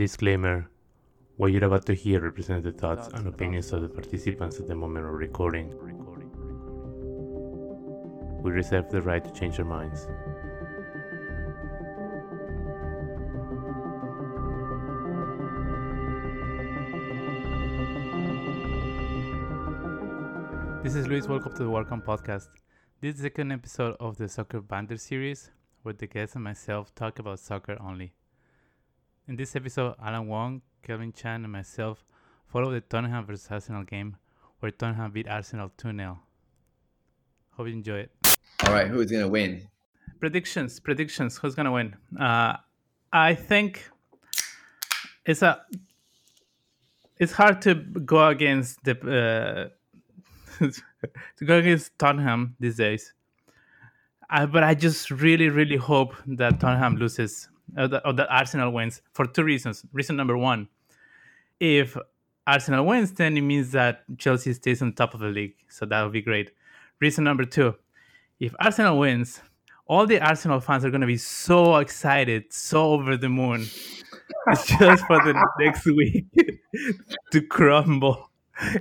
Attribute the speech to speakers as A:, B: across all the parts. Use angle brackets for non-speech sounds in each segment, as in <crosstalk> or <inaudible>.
A: Disclaimer What you're about to hear represents the thoughts and opinions of the participants at the moment of recording. We reserve the right to change our minds. This is Luis. Welcome to the Welcome Podcast. This is the second episode of the Soccer Banter series, where the guests and myself talk about soccer only. In this episode, Alan Wong, Kelvin Chan, and myself follow the Tottenham vs Arsenal game, where Tottenham beat Arsenal 2 0. Hope you enjoy it.
B: All right, who's gonna win?
A: Predictions, predictions. Who's gonna win? Uh, I think it's a. It's hard to go against the uh, <laughs> to go against Tottenham these days. Uh, but I just really, really hope that Tottenham loses or that, or Arsenal wins for two reasons. Reason number one, if Arsenal wins, then it means that Chelsea stays on top of the league. So that would be great. Reason number two, if Arsenal wins, all the Arsenal fans are going to be so excited, so over the moon, <laughs> just for the next week <laughs> to crumble.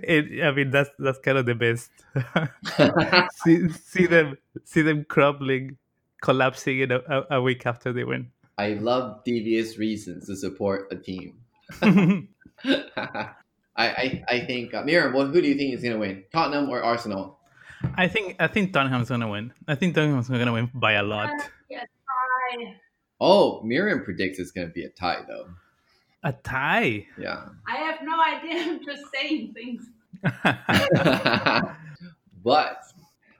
A: It, I mean, that's that's kind of the best. <laughs> see, see them, see them crumbling, collapsing in a, a week after they win.
B: I love devious reasons to support a team. <laughs> <laughs> I, I I think uh, Miriam, well, who do you think is gonna win? Tottenham or Arsenal?
A: I think I think Tottenham's gonna win. I think Tottenham's gonna win by a lot.
C: Yeah, tie.
B: Oh, Miriam predicts it's gonna be a tie though.
A: A tie.
B: Yeah.
C: I have no idea. I'm just saying things. <laughs>
B: but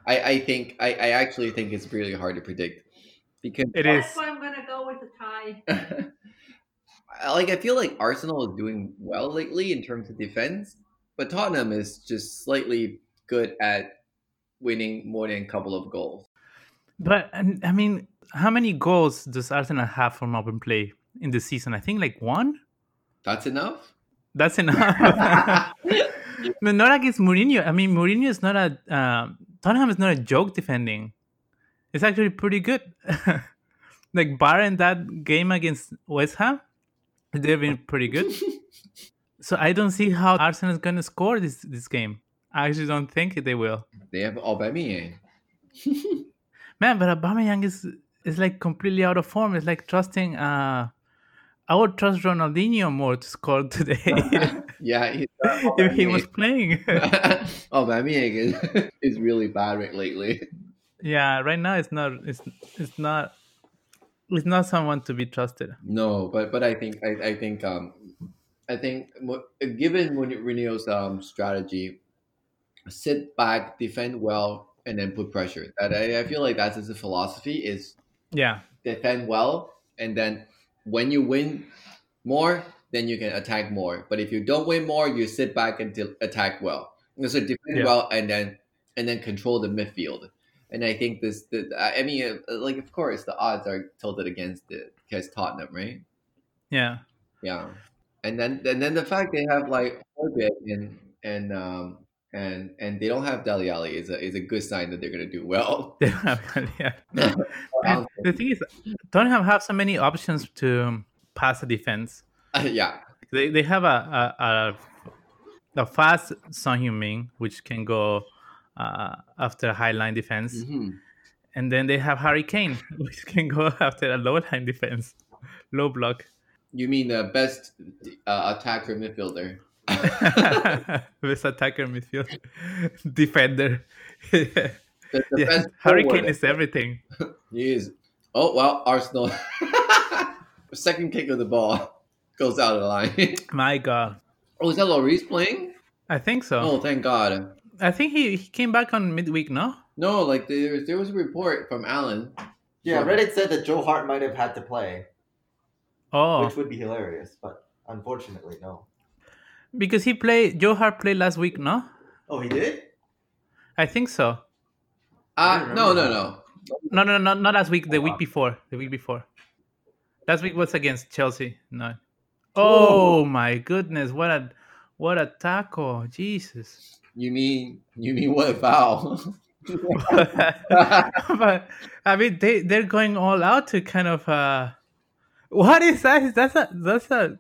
B: I I think I, I actually think it's really hard to predict because
A: it is.
C: That's why I'm gonna go with the tie. <laughs>
B: like I feel like Arsenal is doing well lately in terms of defense, but Tottenham is just slightly good at winning more than a couple of goals.
A: But I mean, how many goals does Arsenal have from open play in the season? I think like one.
B: That's enough.
A: That's <laughs> enough. <laughs> but not against Mourinho. I mean, Mourinho is not a um, Tottenham is not a joke defending. It's actually pretty good. <laughs> like barring that game against West Ham, they've been pretty good. <laughs> so I don't see how Arsenal is going to score this this game. I actually don't think they will.
B: They have Aubameyang. <laughs>
A: Man, but Aubameyang is is like completely out of form. It's like trusting. Uh, I would trust Ronaldinho more to score today
B: yeah, he's,
A: if he was playing.
B: Aubameyang is, is really bad right lately.
A: Yeah, right now it's not. It's it's not. It's not someone to be trusted.
B: No, but but I think I, I think um I think given Mourinho's um strategy, sit back, defend well, and then put pressure. That I, I feel like that's his philosophy is
A: Yeah,
B: defend well, and then when you win more, then you can attack more. But if you don't win more, you sit back and attack well. So defend
A: Yeah.
B: well, and then and then control the midfield. And I think this, the, I mean, uh, like of course the odds are tilted against it because Tottenham, right?
A: yeah.
B: Yeah, and then and then the fact they have like Orbit and and um and and they don't have Dele Alli is a is a good sign that they're gonna do well. <laughs>
A: They don't have, yeah. <laughs> And the thing is, Tottenham have have so many options to pass the defense.
B: yeah,
A: They they have a a, a, a fast Son Heung-min, which can go uh, after high line defense,
B: Mhm.
A: and then they have Harry Kane, <laughs> which can go <laughs> after a low line defense, <laughs> low block.
B: you mean the best uh, attacker midfielder?
A: Best attacker midfielder, defender.
B: The, the
A: yeah.
B: best forward.
A: Kane is everything.
B: He is. Oh well, Arsenal. Second kick of the ball goes out of the line.
A: My God,
B: oh, is that Lloris playing?
A: I think so.
B: Oh, thank God.
A: I think he, he came back on midweek, no?
B: No, like there, there was a report from Alan.
D: Yeah, Reddit said that Joe Hart might have had to play,
A: Oh,
D: which would be hilarious, but unfortunately, no.
A: because he played. Joe Hart played last week, no?
D: Oh, he did?
A: I think so.
B: Uh,
D: don't
B: no, no, no.
A: No, no, no, not last week. The
B: Oh,
A: week
B: wow.
A: before. The week before. Last week was against Chelsea. No. Oh my goodness! What a what a tackle! Jesus.
B: You mean you mean what a foul? <laughs>
A: but I mean, they they're going all out to kind of. uh What is that? That's a that's a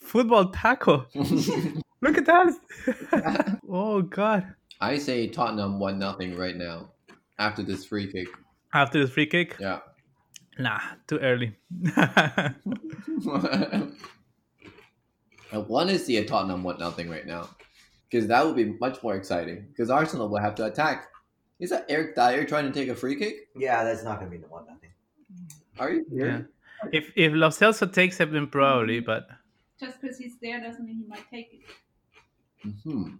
A: football tackle. <laughs> Look at that. <laughs> oh god.
B: I say Tottenham one nothing right now after this free kick.
A: After this free kick?
B: Yeah.
A: Nah, too early.
B: I want to see a Tottenham one nothing right now because that would be much more exciting. Because Arsenal will have to attack. Is that Eric Dier trying to take a free kick?
D: Yeah, that's not gonna be the one nothing.
B: Are you? Here?
A: yeah. If if Lo Celso takes it, then probably, but
C: Just because he's there doesn't mean he might take it.
B: Hmm.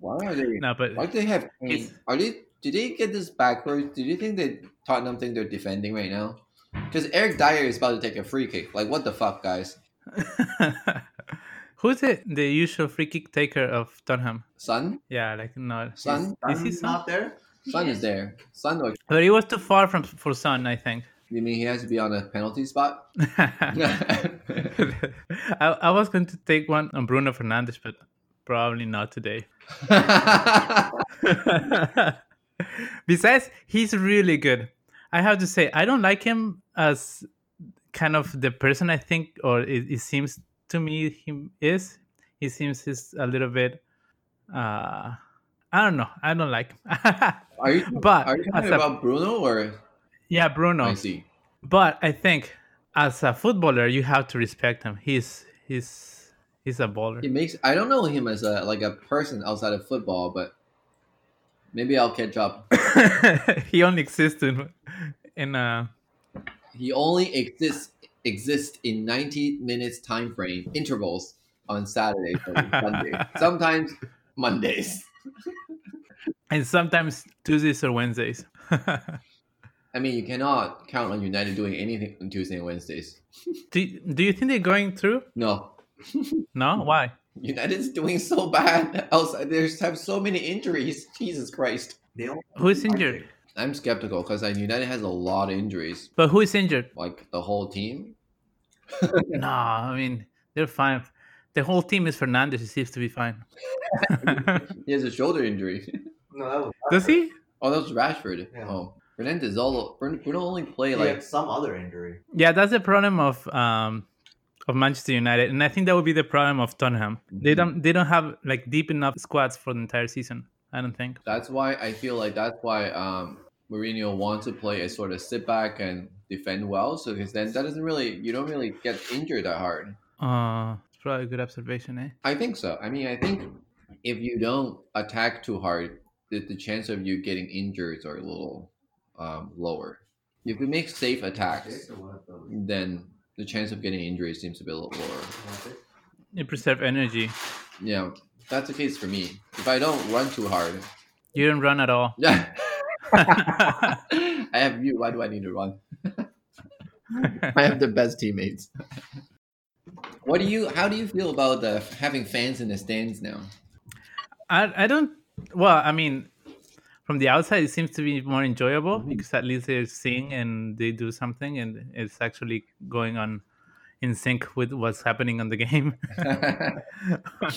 B: Why are they?
A: no, but
B: Why do they have?
A: It's-
B: Are they? Did they get this backwards? Do you think that Tottenham think they're defending right now? Because Eric Dier is about to take a free kick. Like what the fuck, guys? <laughs>
A: who's it? The usual free kick taker of Tottenham?
B: Son,
A: Yeah, like no.
B: Son,
A: Is he
D: Son's
A: Son?
D: not there?
B: Son is there. Son, or
A: But he was too far from for Son, I think.
B: you mean he has to be on a penalty spot? <laughs> <laughs>
A: I, I was going to take one on Bruno Fernandes, but probably not today. <laughs> Besides, he's really good. I have to say, I don't like him as kind of the person I think, or it, it seems to me he is. He seems he's a little bit. Uh, I don't know. I don't like him. <laughs>
B: are you?
A: but
B: Are you talking
A: a-
B: about Bruno or?
A: yeah, Bruno.
B: I see.
A: But I think as a footballer, you have to respect him. He's he's he's a baller.
B: He makes. I don't know him as a like a person outside of football, but maybe I'll catch up. <laughs>
A: he only exists in in uh
B: He only exists exists in 90 minutes time frame intervals on Saturdays <laughs> and Sundays. Sometimes Mondays. <laughs>
A: and sometimes Tuesdays or Wednesdays. <laughs>
B: I mean, you cannot count on United doing anything on Tuesday and Wednesdays.
A: do do you think they're going through?
B: No,
A: No, why?
B: United's doing so bad. Outside, there's have so many injuries. Jesus Christ.
A: Who is injured?
B: I'm skeptical because United has a lot of injuries.
A: But who is injured?
B: Like the whole team.
A: No, I mean they're fine. The whole team is Fernandes. He seems to be fine. <laughs>
B: He has a shoulder injury.
D: No, that was
A: Does he?
B: Oh, that was Rashford.
D: Yeah.
B: Oh, Fernandes all Bruno only play
D: He
B: like
D: some other injury.
A: Yeah, that's the problem of um of Manchester United, and I think that would be the problem of Tottenham. They
B: Mhm.
A: don't they don't have like deep enough squads for the entire season. I don't think.
B: That's why I feel like that's why um, Mourinho wants to play a sort of sit back and defend well. So because then that doesn't really you don't really get injured that hard.
A: Uh, it's probably a good observation, eh?
B: I think so. I mean, I think if you don't attack too hard, the, the chance of you getting injured are a little um, lower. If you make safe attacks, then the chance of getting injured seems to be a little lower.
A: You preserve energy.
B: Yeah, that's the case for me. If I don't run too hard,
A: You don't run at all.
B: yeah. <laughs> <laughs> <laughs> I have you. Why do I need to run? <laughs> <laughs> I have the best teammates. What do you? How do you feel about the having fans in the stands now?
A: I I don't. Well, I mean, from the outside, it seems to be more enjoyable mm-hmm. because at least they sing and they do something, and it's actually going on in sync with what's happening on the game. <laughs>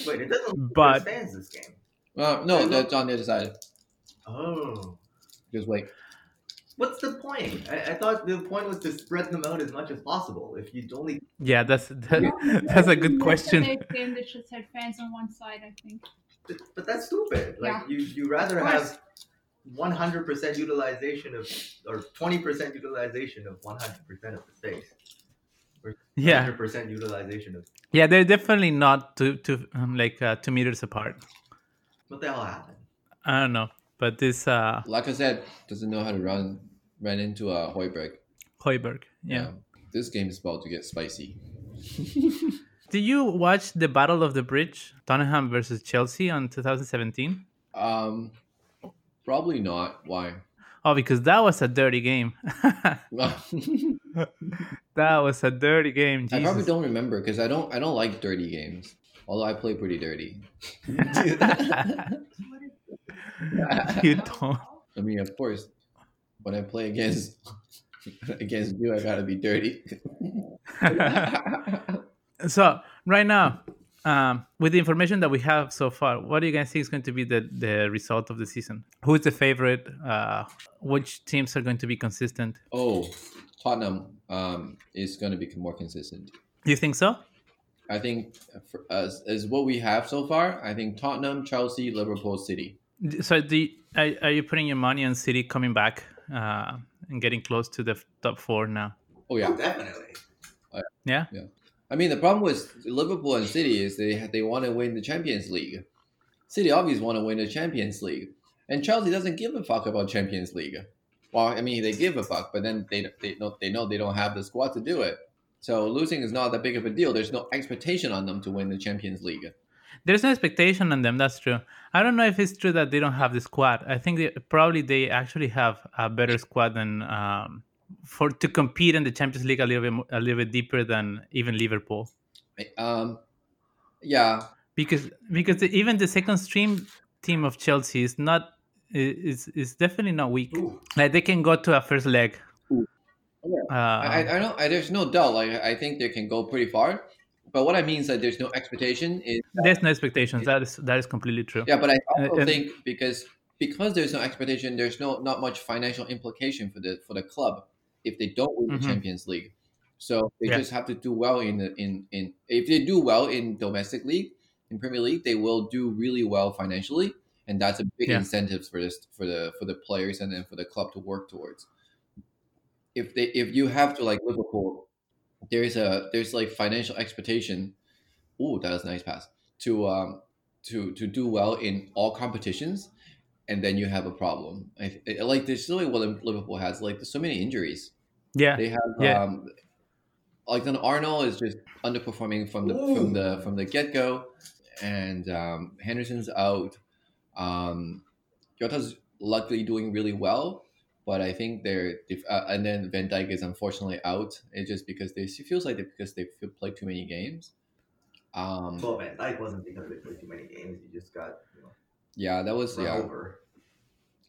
D: Wait, it doesn't
A: But-
D: fans this game.
B: well, no, that's on the other side.
D: Oh.
B: Just wait.
D: What's the point? I, I thought the point was to spread them out as much as possible. If you only
A: yeah, that's <laughs> that, that's a good question.
C: Game, they should have fans on one side, I think.
D: But, but that's stupid. Like
C: Yeah.
D: you, you rather have one hundred percent utilization of or twenty percent utilization of one hundred percent of the space.
A: Yeah,
D: Hundred percent utilization of
A: yeah, they're definitely not two two um, like uh, two meters apart.
D: what the hell happened?
A: I don't know, but this uh
B: Like I said, doesn't know how to run. Ran into a Højbjerg.
A: Højbjerg, yeah.
B: This game is about to get spicy. <laughs>
A: Did you watch the Battle of the Bridge, Tottenham versus Chelsea on 2017?
B: Um, probably not. Why?
A: Oh, because that was a dirty game. <laughs> That was a dirty game. Jesus.
B: I probably don't remember because I don't. I don't like dirty games. Although I play pretty dirty. <laughs>
A: you don't.
B: I mean, of course, when I play against <laughs> against you, I gotta be dirty. <laughs>
A: so right now, um, with the information that we have so far, what do you guys think is going to be the, the result of the season? Who is the favorite? Uh, which teams are going to be consistent?
B: oh, Tottenham um, is gonna be more consistent.
A: You think so?
B: I think for, as as what we have so far, I think Tottenham, Chelsea, Liverpool, City.
A: So, do you, are, are you putting your money on City coming back uh, and getting close to the f- top four now?
B: Oh yeah,
D: Oh, definitely.
A: Yeah.
B: I mean the problem with Liverpool and City is they they want to win the Champions League. City obviously want to win the Champions League, and Chelsea doesn't give a fuck about Champions League. Well, I mean they give a fuck, but then they they know they know they don't have the squad to do it. So losing is not that big of a deal. There's no expectation on them to win the Champions League.
A: There's no expectation on them. That's true. I don't know if it's true that they don't have the squad. I think they, probably they actually have a better squad than um, for to compete in the Champions League a little bit a little bit deeper than even Liverpool.
B: Um, yeah,
A: Because because the, even the second stream team of Chelsea is not is is definitely not weak.
D: Ooh.
A: Like they can go to a first leg.
B: Yeah.
A: Uh,
B: I, I- I know. I, there's no doubt. Like I think they can go pretty far. But what I mean is that there's no expectation. Is
A: there's no expectations. That is that is completely true.
B: yeah, but I also
A: Uh,
B: think because because there's no expectation, there's no not much financial implication for the for the club if they don't win
A: Mhm.
B: the Champions League. So they
A: Yeah.
B: just have to do well in the in in if they do well in domestic league in Premier League, they will do really well financially, and that's a big
A: Yeah.
B: incentive for this for the for the players and then for the club to work towards. If they if you have to like Liverpool, there's a there's like financial expectation. Oh, that was a nice pass to um to to do well in all competitions, and then you have a problem. I, I- like there's still what Liverpool has like there's so many injuries.
A: Yeah.
B: They have
A: Yeah.
B: um, like then Arnold is just underperforming from the from the from the get go, and um, Henderson's out. Um, Jota's luckily doing really well, but I think they're uh, and then Van Dijk is unfortunately out. It's just because they it feels like they because they feel- played too many games. Um,
D: Well, Van Dijk wasn't because they played too many games. He just got you know,
B: yeah, that was yeah.
D: over.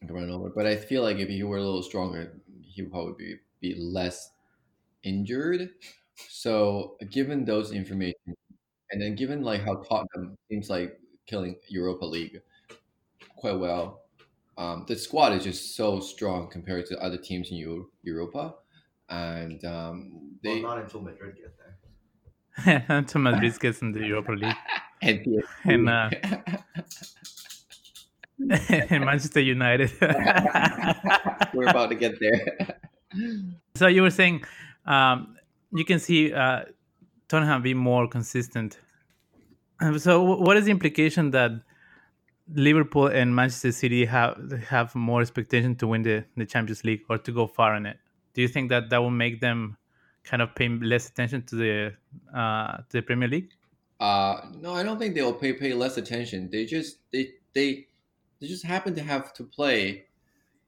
B: run over. But I feel like if he were a little stronger, he would probably be, be less injured. So given those information, and then given like how Tottenham seems like killing Europa League quite well, um, the squad is just so strong compared to other teams in Eu- Europa, and um, they
D: well, not until Madrid get there. <laughs>
A: Until Madrid gets in the Europa League <laughs>
B: and,
A: and uh, <laughs> and Manchester United.
B: we're about to get there.
A: so you were saying um, you can see uh, Tottenham be more consistent. <clears throat> So what is the implication that Liverpool and Manchester City have have more expectation to win the, the Champions League or to go far in it? Do you think that that will make them kind of pay less attention to the uh, to the Premier League?
B: Uh, no, I don't think they will pay pay less attention. They just they they they just happen to have to play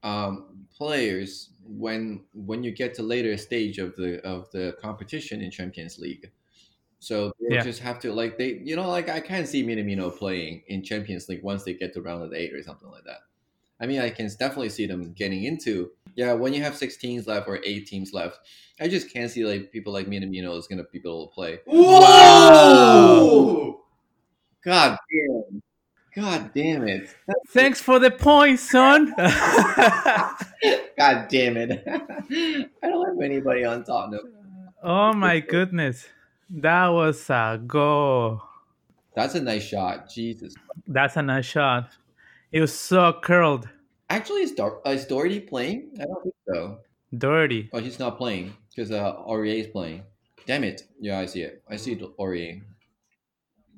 B: um, players when when you get to later stage of the of the competition in Champions League. So they
A: Yeah.
B: just have to like they you know like I can't see Minamino playing in Champions League once they get to round of eight or something like that. I mean, I can definitely see them getting into yeah when you have six teams left or eight teams left. I just can't see like people like Minamino is gonna be able to play.
D: Whoa!
B: God damn. God damn it.
A: Thanks for the point, son. <laughs>
B: God damn it. <laughs> I don't have anybody on Tottenham.
A: oh my goodness, that was a go.
B: That's a nice shot. Jesus.
A: That's a nice shot. It was so curled,
B: Actually, is, Dor- is Doherty playing? I don't think so.
A: dirty.
B: Oh, he's not playing because uh, Aurier is playing. Damn it. Yeah, I see it. I see Aurier.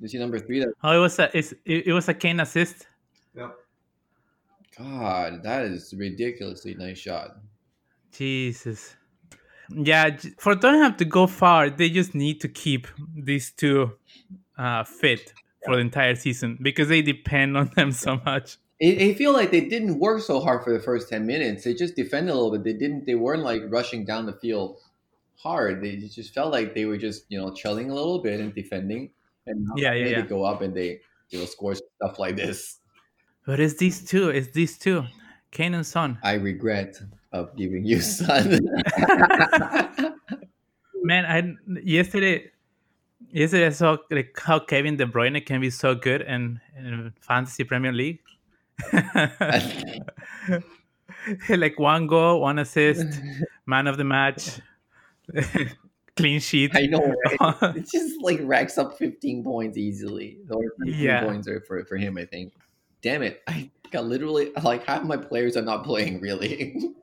B: You see number three? That
A: Oh, it was a it's, it, it was a Kane assist.
D: Yep.
B: God, that is ridiculously nice shot.
A: Jesus. Yeah, for Tottenham to go far, they just need to keep these two uh, fit for the entire season because they depend on them so much.
B: I, feel like they didn't work so hard for the first ten minutes. They just defended a little bit. They didn't. They weren't like rushing down the field hard. They just felt like they were just you know chilling a little bit and defending. And now
A: Yeah, yeah,
B: they
A: yeah.
B: go up and they you know score stuff like this.
A: But it's these two. It's these two, Kane and Son.
B: I regret of giving you son. <laughs>
A: Man, I yesterday yesterday I saw like how Kevin De Bruyne can be so good in, in fantasy Premier League. <laughs> like one goal, one assist, man of the match. <laughs> clean sheet.
B: I know, right? it just like racks up 15 points easily. Or 15
A: Yeah.
B: points are for, for him, I think. Damn it. I got literally like half my players are not playing really.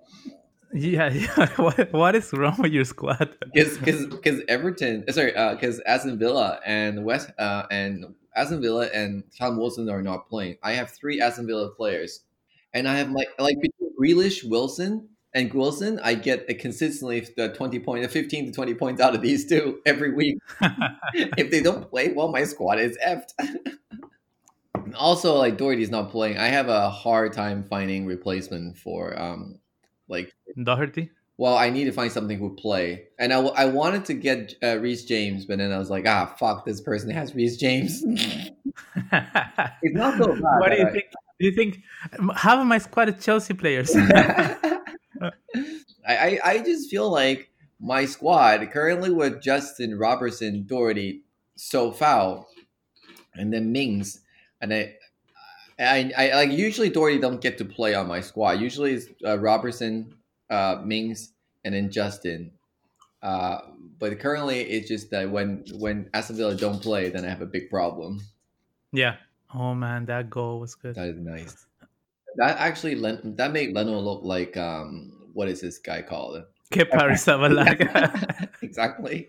A: Yeah, <laughs> yeah. What, what is wrong with your squad?
B: Because because Everton uh, sorry, because Aston Villa and West uh, and Aston Villa and Tom Wilson are not playing. I have three Aston Villa players. And I have like like between Grealish, Wilson, and Wilson, I get a consistently the 20 point, the 15 to 20 points out of these two every week. <laughs> if they don't play, well, my squad is effed. <laughs> also, like Doherty's not playing. I have a hard time finding replacement for um like
A: Doherty?
B: well, I need to find something who play, and I, I wanted to get uh, Reece James, but then I was like, ah, fuck, this person has Reece James. <laughs> it's not so bad.
A: what do you
B: but
A: think? Do you think half of my squad is Chelsea players? <laughs> <laughs>
B: I, I I just feel like my squad currently with Justin Robertson, Doherty, so foul, and then Mings, and I. I, I like usually Doherty don't get to play on my squad. Usually it's uh, Robertson, uh, Mings, and then Justin. Uh, but currently it's just that when when Aston Villa don't play, then I have a big problem.
A: yeah. Oh man, that goal was good.
B: That is nice. That actually that made Leno look like um what is this guy called?
A: Kepa Arrizabalaga. <laughs> <laughs>
B: exactly.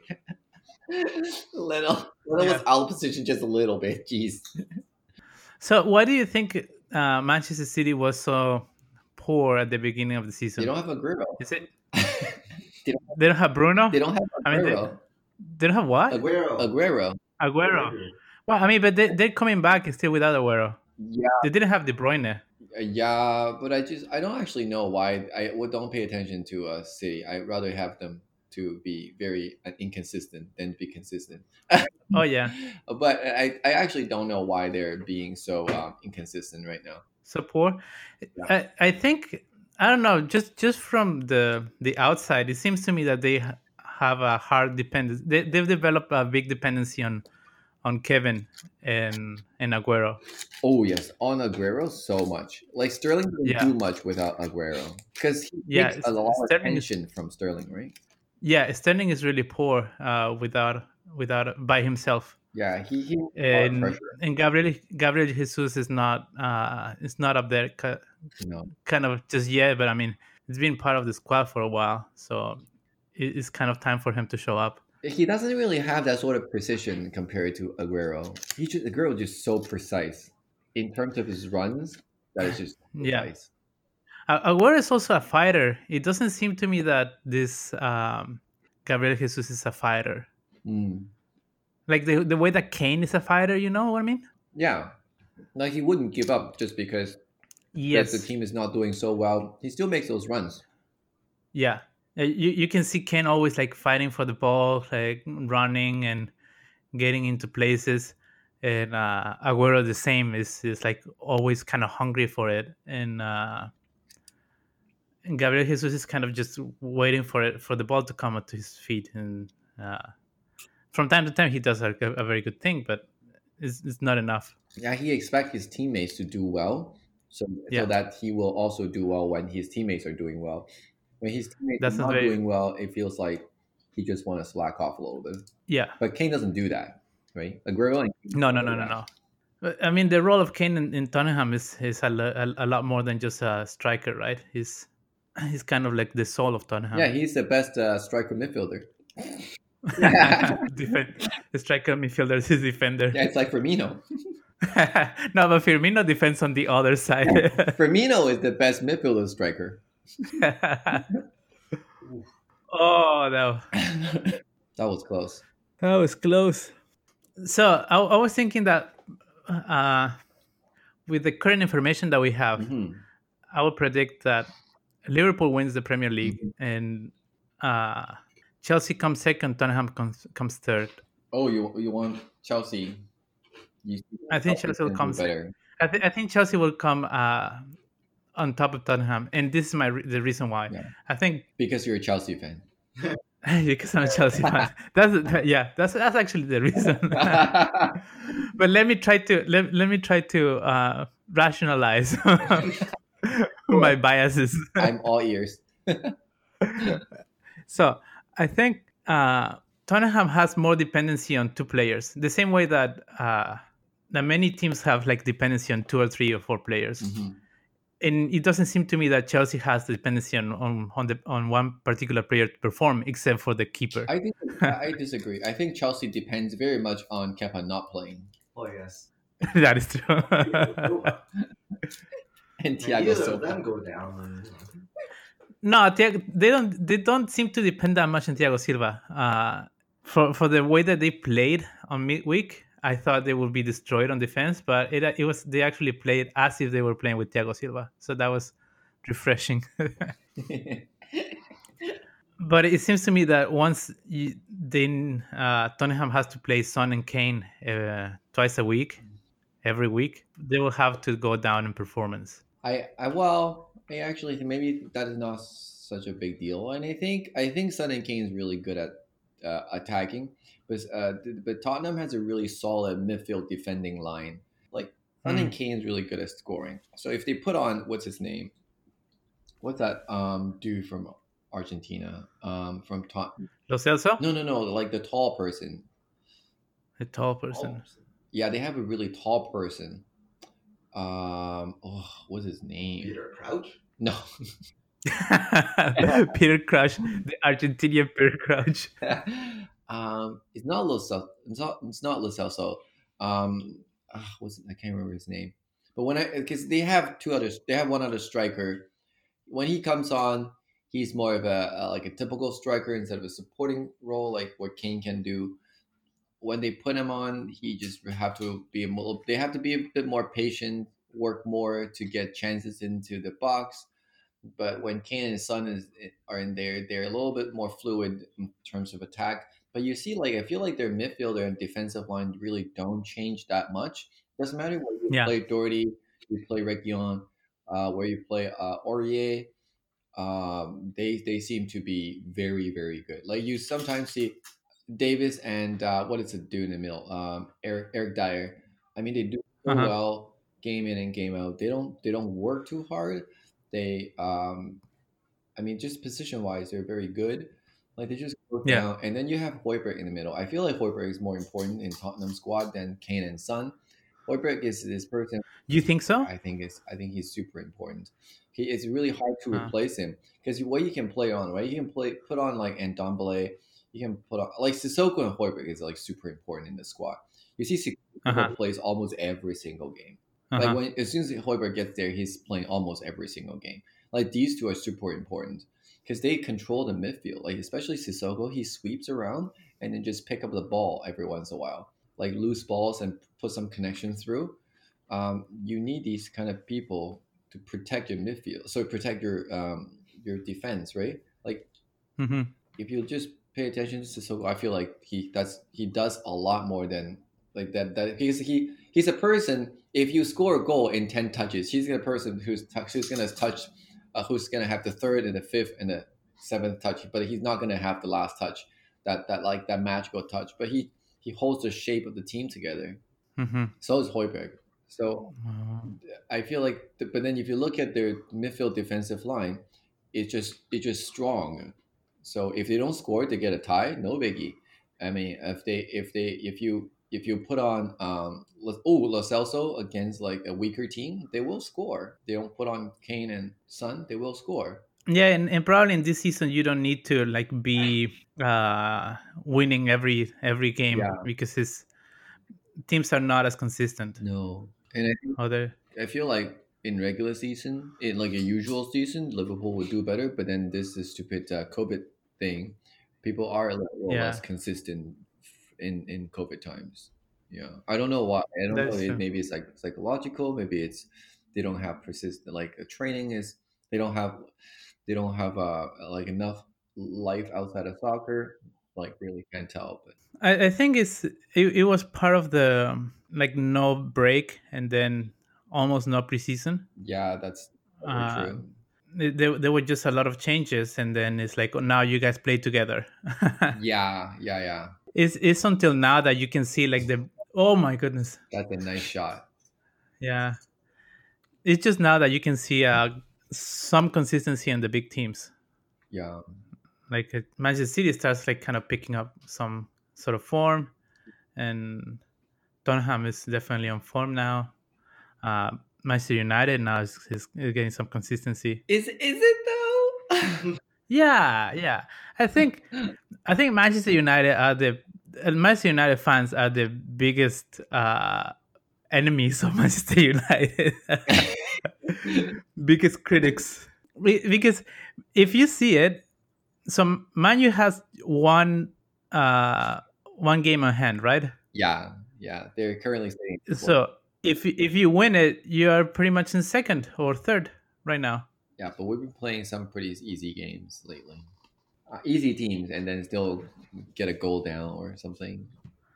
B: <laughs> Leno Leno was out of position just a little bit. Jeez.
A: so, why do you think uh, Manchester City was so poor at the beginning of the season.
B: They don't have Aguero.
A: Is it <laughs>
B: they, don't,
A: they don't have Bruno?
B: they don't have
A: I mean, they-
B: Aguero.
A: They don't have what?
D: Aguero.
B: Aguero.
A: Aguero. Well, I mean, but they, they're coming back still without Aguero.
B: Yeah,
A: They didn't have De Bruyne.
B: yeah, but I just I don't actually know why I would don't pay attention to uh, City. I'd rather have them to be very uh, inconsistent than be consistent.
A: Oh yeah, <laughs>
B: But I, I actually don't know why they're being so um, inconsistent right now.
A: So poor. I, I think I don't know. Just just from the the outside, it seems to me that they have a hard dependence. They, they've developed a big dependency on on Kevin and and Aguero.
B: Oh yes, on Aguero so much. Like Sterling doesn't
A: Yeah.
B: do much without Aguero because he
A: Yeah,
B: takes a lot of
A: Sterling is-
B: attention from Sterling, right?
A: Yeah, Sterling is really poor uh, without without by himself.
B: Yeah, he he has a lot of
A: and and Gabriel Gabriel Jesus is not uh is not up there
B: You know,
A: kind of just yet, but I mean it's been part of the squad for a while, so it- it's kind of time for him to show up.
B: he doesn't really have that sort of precision compared to Aguero. He just Aguero is just so precise in terms of his runs. That is just <laughs>
A: Yeah.
B: precise.
A: A- Aguero is also a fighter. It doesn't seem to me that this um, Gabriel Jesus is a fighter.
B: Mm.
A: Like the the way that Kane is a fighter. You know what I mean?
B: Yeah, like he wouldn't give up just because
A: Yes.
B: the team is not doing so well. He still makes those runs.
A: Yeah, Uh, you you can see Kane always like fighting for the ball, like running and getting into places, and uh, Aguero the same is is like always kind of hungry for it, and uh, and Gabriel Jesus is kind of just waiting for it for the ball to come up to his feet, and uh, from time to time he does a, a very good thing, but it's, it's not enough.
B: Yeah, he expects his teammates to do well, so
A: Yeah.
B: so that he will also do well when his teammates are doing well. When his teammates
A: That's
B: are not
A: very-
B: doing well, it feels like he just want to slack off a little bit.
A: Yeah,
B: But Kane doesn't do that, right? Aguero and
A: no, no, no, no, no. I mean, the role of Kane in, in Tottenham is is a, a, a lot more than just a striker, right? He's he's kind of like the soul of Tottenham.
B: Yeah, he's the best uh, striker midfielder. <laughs>
A: Defend, the striker midfielder is his defender.
B: Yeah, it's like Firmino. <laughs>
A: no, but Firmino defends on the other side.
B: Firmino is the best midfielder striker. <laughs>
A: oh no,
B: that was close.
A: that was close. So I, I was thinking that uh, with the current information that we have,
B: Mhm.
A: I would predict that Liverpool wins the Premier League and uh, Chelsea comes second, Tottenham comes, comes third.
B: Oh, you you want Chelsea? You,
A: I think Chelsea will come
B: better.
A: I, th- I think Chelsea will come uh, on top of Tottenham, and this is my re- the reason why.
B: Yeah.
A: I think
B: because you're a Chelsea fan. <laughs> <laughs>
A: because I'm a Chelsea fan. <laughs> That's yeah. That's that's actually the reason. but let me try to let, let me try to uh, rationalize my biases.
B: I'm all ears.
A: so I think uh, Tottenham has more dependency on two players, the same way that uh, that many teams have like dependency on two or three or four players.
B: Mhm.
A: And it doesn't seem to me that Chelsea has dependency on on on, the, on one particular player to perform, except for the keeper.
B: I think I <laughs> disagree. I think Chelsea depends very much on Kepa not playing
D: Oh yes. <laughs>
A: that is true. <laughs>
B: and
D: And
B: Thiago
D: either
B: Silva.
D: them go down.
A: No, they don't they don't seem to depend that much on Thiago Silva. Uh, for for the way that they played on midweek, I thought they would be destroyed on defense, but it it was they actually played as if they were playing with Thiago Silva, so that was refreshing. <laughs> but it seems to me that once you, then uh, Tottenham has to play Son and Kane uh, twice a week, every week, they will have to go down in performance.
B: I, I well, I actually think maybe that is not such a big deal, and I think I think Son and Kane is really good at uh, attacking, but uh, but Tottenham has a really solid midfield defending line. Like Son and Kane is really good at scoring. So if they put on what's his name, what's that um dude from Argentina um from Tot?
A: Lo Celso,
B: No, no, no, like the tall person.
A: a tall person.
B: Yeah, they have a really tall person. Um, oh, what's his name?
D: Peter Crouch.
B: No. <laughs>
A: Peter Crouch, the Argentinian Peter Crouch. <laughs>
B: um, it's not Lo Cel- It's not. It's not Lo Celso. Um, ah, what's it? I can't remember his name. But when I because they have two others. They have one other striker. When he comes on, he's more of a, a like a typical striker instead of a supporting role, like what Kane can do. When they put him on, he just have to be a little. They have to be a bit more patient, work more to get chances into the box but when Kane and Son is are in there, they're a little bit more fluid in terms of attack. But you see, like I feel like their midfielder and defensive line really don't change that much. Doesn't matter where you
A: Yeah.
B: play Doherty, you play Reguilon, uh, where you play uh, Aurier. Um, they they seem to be very very good. Like you sometimes see Davies and uh, what is it do in the middle? Um, Eric Eric Dier. I mean, they do so
A: Uh-huh.
B: well game in and game out. They don't they don't work too hard. They um, I mean, just position wise, they're very good. Like they just go
A: Yeah.
B: down, and then you have Højbjerg in the middle. I feel like Højbjerg is more important in Tottenham squad than Kane and Son. Højbjerg is this person
A: You think so?
B: I think it's I think he's super important. He it's really hard to
A: Huh.
B: replace him because what you can play on, right? You can play put on like Ndombele, you can put on like Sissoko and Højbjerg is like super important in the squad. You see Sissoko
A: Uh-huh.
B: plays almost every single game.
A: Uh-huh.
B: Like when as soon as Højbjerg gets there, he's playing almost every single game. Like these two are super important because they control the midfield. Like especially Sissoko, he sweeps around and then just pick up the ball every once in a while, like loose balls and put some connection through. Um, you need these kind of people to protect your midfield, so protect your um, your defense, right? Like
A: hmm
B: if you just pay attention to Sissoko, I feel like he that's he does a lot more than like that. That he's he he's a person. If you score a goal in ten touches, he's a person who's who's gonna touch, uh, who's gonna have the third and the fifth and the seventh touch, but he's not gonna have the last touch. That that like that magical touch, but he he holds the shape of the team together.
A: hmm
B: So is Højbjerg. So I feel like, the, but then if you look at their midfield defensive line, it's just it's just strong. So if they don't score, they get a tie. No biggie. I mean, if they if they if you if you put on um oh Lo Celso against like a weaker team, they will score. They don't put on Kane and Son, they will score.
A: Yeah, and, and probably in this season you don't need to like be uh, winning every every game
B: Yeah.
A: because his teams are not as consistent.
B: No, and I think
A: Other
B: I feel like in regular season, in like a usual season, Liverpool would do better. But then this is stupid uh, COVID thing. People are a little
A: Yeah.
B: less consistent in in COVID times. Yeah, I don't know why. I don't
A: That's
B: know. It, maybe it's like psychological. Maybe it's they don't have persistent like training is. They don't have they don't have uh like enough life outside of soccer. Like really can't tell. But
A: I, I think it's it, it was part of the like no break and then almost no preseason.
B: yeah, that's
A: Uh,
B: true.
A: There- There, were just a lot of changes, and then it's like oh, now you guys play together. <laughs>
B: Yeah, yeah, yeah.
A: it's it's until now that you can see like the oh my goodness,
B: That's a nice shot.
A: yeah. It's just now that you can see uh, some consistency in the big teams.
B: Yeah.
A: like Manchester City starts like kind of picking up some sort of form, and Tottenham is definitely on form now. Uh, Manchester United now is, is, is getting some consistency.
B: Is is it though? <laughs>
A: Yeah, yeah. I think I think Manchester United are the uh, Manchester United fans are the biggest uh, enemies of <laughs> Manchester United, <laughs> biggest critics. Be- Because if you see it, so Manu has one uh, one game on hand, right?
B: yeah, yeah. They're currently sitting.
A: So if if you win it, you are pretty much in second or third right now.
B: yeah, but we've been playing some pretty easy games lately. Uh, easy teams, and then still get a goal down or something,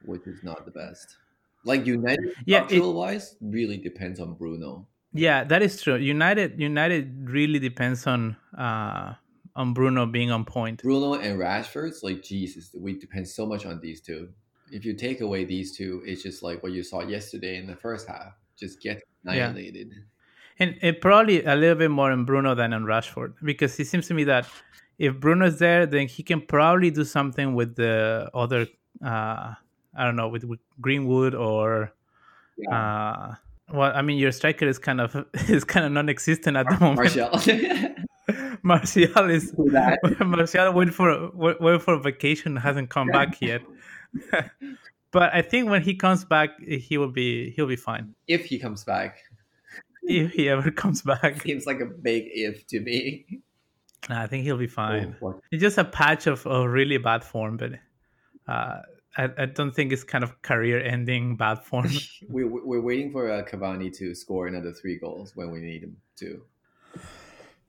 B: which is not the best. Like United,
A: Yeah, it,
B: wise, really depends on Bruno.
A: Yeah, that is true. United United really depends on uh, on Bruno being on point.
B: Bruno and Rashford, like Jesus, we depend so much on these two. If you take away these two, it's just like what you saw yesterday in the first half, just get annihilated.
A: And it probably a little bit more on Bruno than on Rashford because it seems to me that if Bruno's there, then he can probably do something with the other. Uh, I don't know with, with Greenwood or. Uh, well, I mean, your striker is kind of <laughs> is kind of non-existent at the moment.
B: Martial. <laughs> <laughs>
A: Martial is? Martial went for went went for vacation, hasn't come back yet. But I think when he comes back, he will be he'll be fine
B: if he comes back,
A: if he ever comes back.
B: seems like a big if to me.
A: I think he'll be fine.
B: Oh,
A: It's just a patch of, of really bad form, but uh, I, I don't think it's kind of career-ending bad form. <laughs>
B: we, we're waiting for uh, Cavani to score another three goals when we need him to.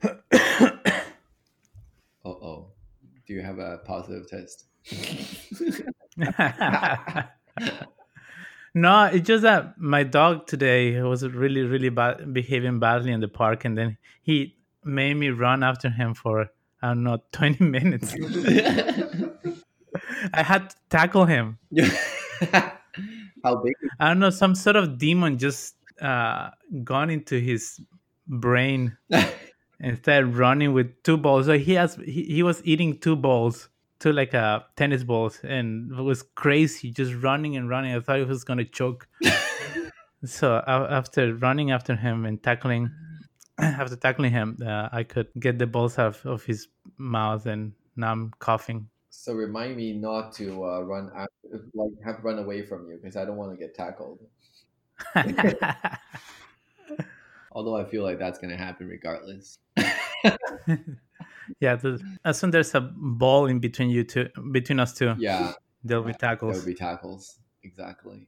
B: <coughs> Oh oh, do you have a positive test? <laughs>
A: no, it's just that my dog today was really, really bad, behaving badly in the park, and then he made me run after him for I don't know <laughs> twenty minutes. I had to tackle him. <laughs>
B: How big?
A: I don't know, some sort of demon just uh, gone into his brain started running with two balls. So he has he, he was eating two balls, two like uh, tennis balls, and it was crazy, just running and running. I thought he was gonna choke. <laughs> so a- after running after him and tackling, <clears throat> after tackling him, uh, I could get the balls out of his mouth, and now I'm coughing.
B: So remind me not to uh, run like have run away from you because I don't want to get tackled. <laughs> <laughs> Although I feel like that's gonna happen regardless. <laughs>
A: yeah, the, as soon as there's a ball in between you two, between us two,
B: Yeah,
A: there'll be tackles.
B: There'll be tackles. Exactly.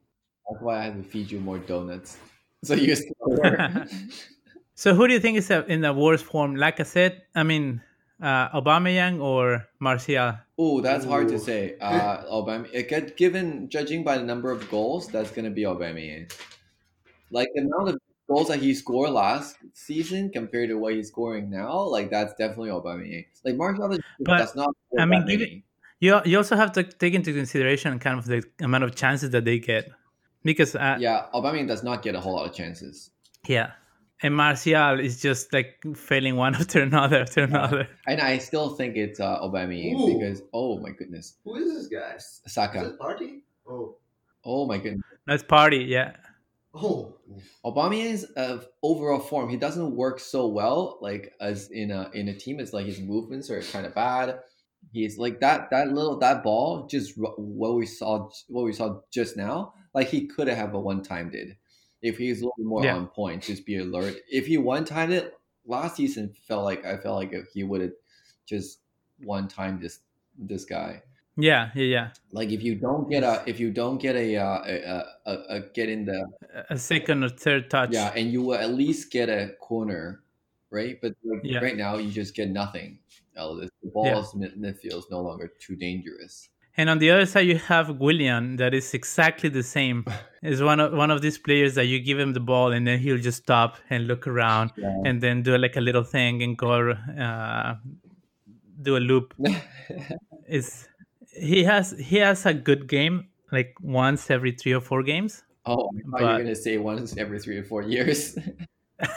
B: That's why I had to feed you more donuts. <laughs> So you slower. <laughs>
A: So who do you think is uh, in the worst form? Like I said, I mean, uh, Aubameyang or Martial?
B: Oh, that's hard to say. Uh, Aubame- it get- given judging by the number of goals, that's gonna be Aubameyang. Like the amount of goals that he scored last season compared to what he's scoring now, like that's definitely Aubameyang. Like Martial is-
A: But,
B: does not. score
A: I mean,
B: that.
A: You you also have to take into consideration kind of the amount of chances that they get, because uh, yeah.
B: Yeah, Aubameyang does not get a whole lot of chances.
A: Yeah, and Martial is just like failing one <laughs> after another after another.
B: And I still think it's uh, Aubameyang
D: Ooh.
B: because oh my goodness,
D: Who is this guy? Is
B: Saka.
D: it Partey? Oh.
B: Oh my goodness.
A: That's Partey, yeah.
B: Oh. Aubameyang's uh, overall form, he doesn't work so well like as in a in a team. It's like his movements are kind of bad. He's like that that little that ball just what we saw what we saw just now. Like he could have a one time did if he's a little more
A: Yeah.
B: on point. Just be alert. If he one timed it last season, felt like I felt like he would have just one time this this guy.
A: Yeah, yeah, yeah.
B: Like if you don't get a if you don't get a uh, a, a, a, get in the
A: A second or third touch.
B: yeah, and you will at least get a corner, right? But like,
A: Yeah.
B: right now, you just get nothing this. The ball's mid- midfield is no longer too dangerous.
A: And on the other side, you have Willian, that is exactly the same. <laughs> Is one of one of these players that you give him the ball and then he'll just stop and look around
B: Yeah.
A: and then do like a little thing and go uh, do a loop. <laughs> Is he has he has a good game like once every three or four games.
B: oh, I
A: But-
B: gonna say once every three or four years. <laughs>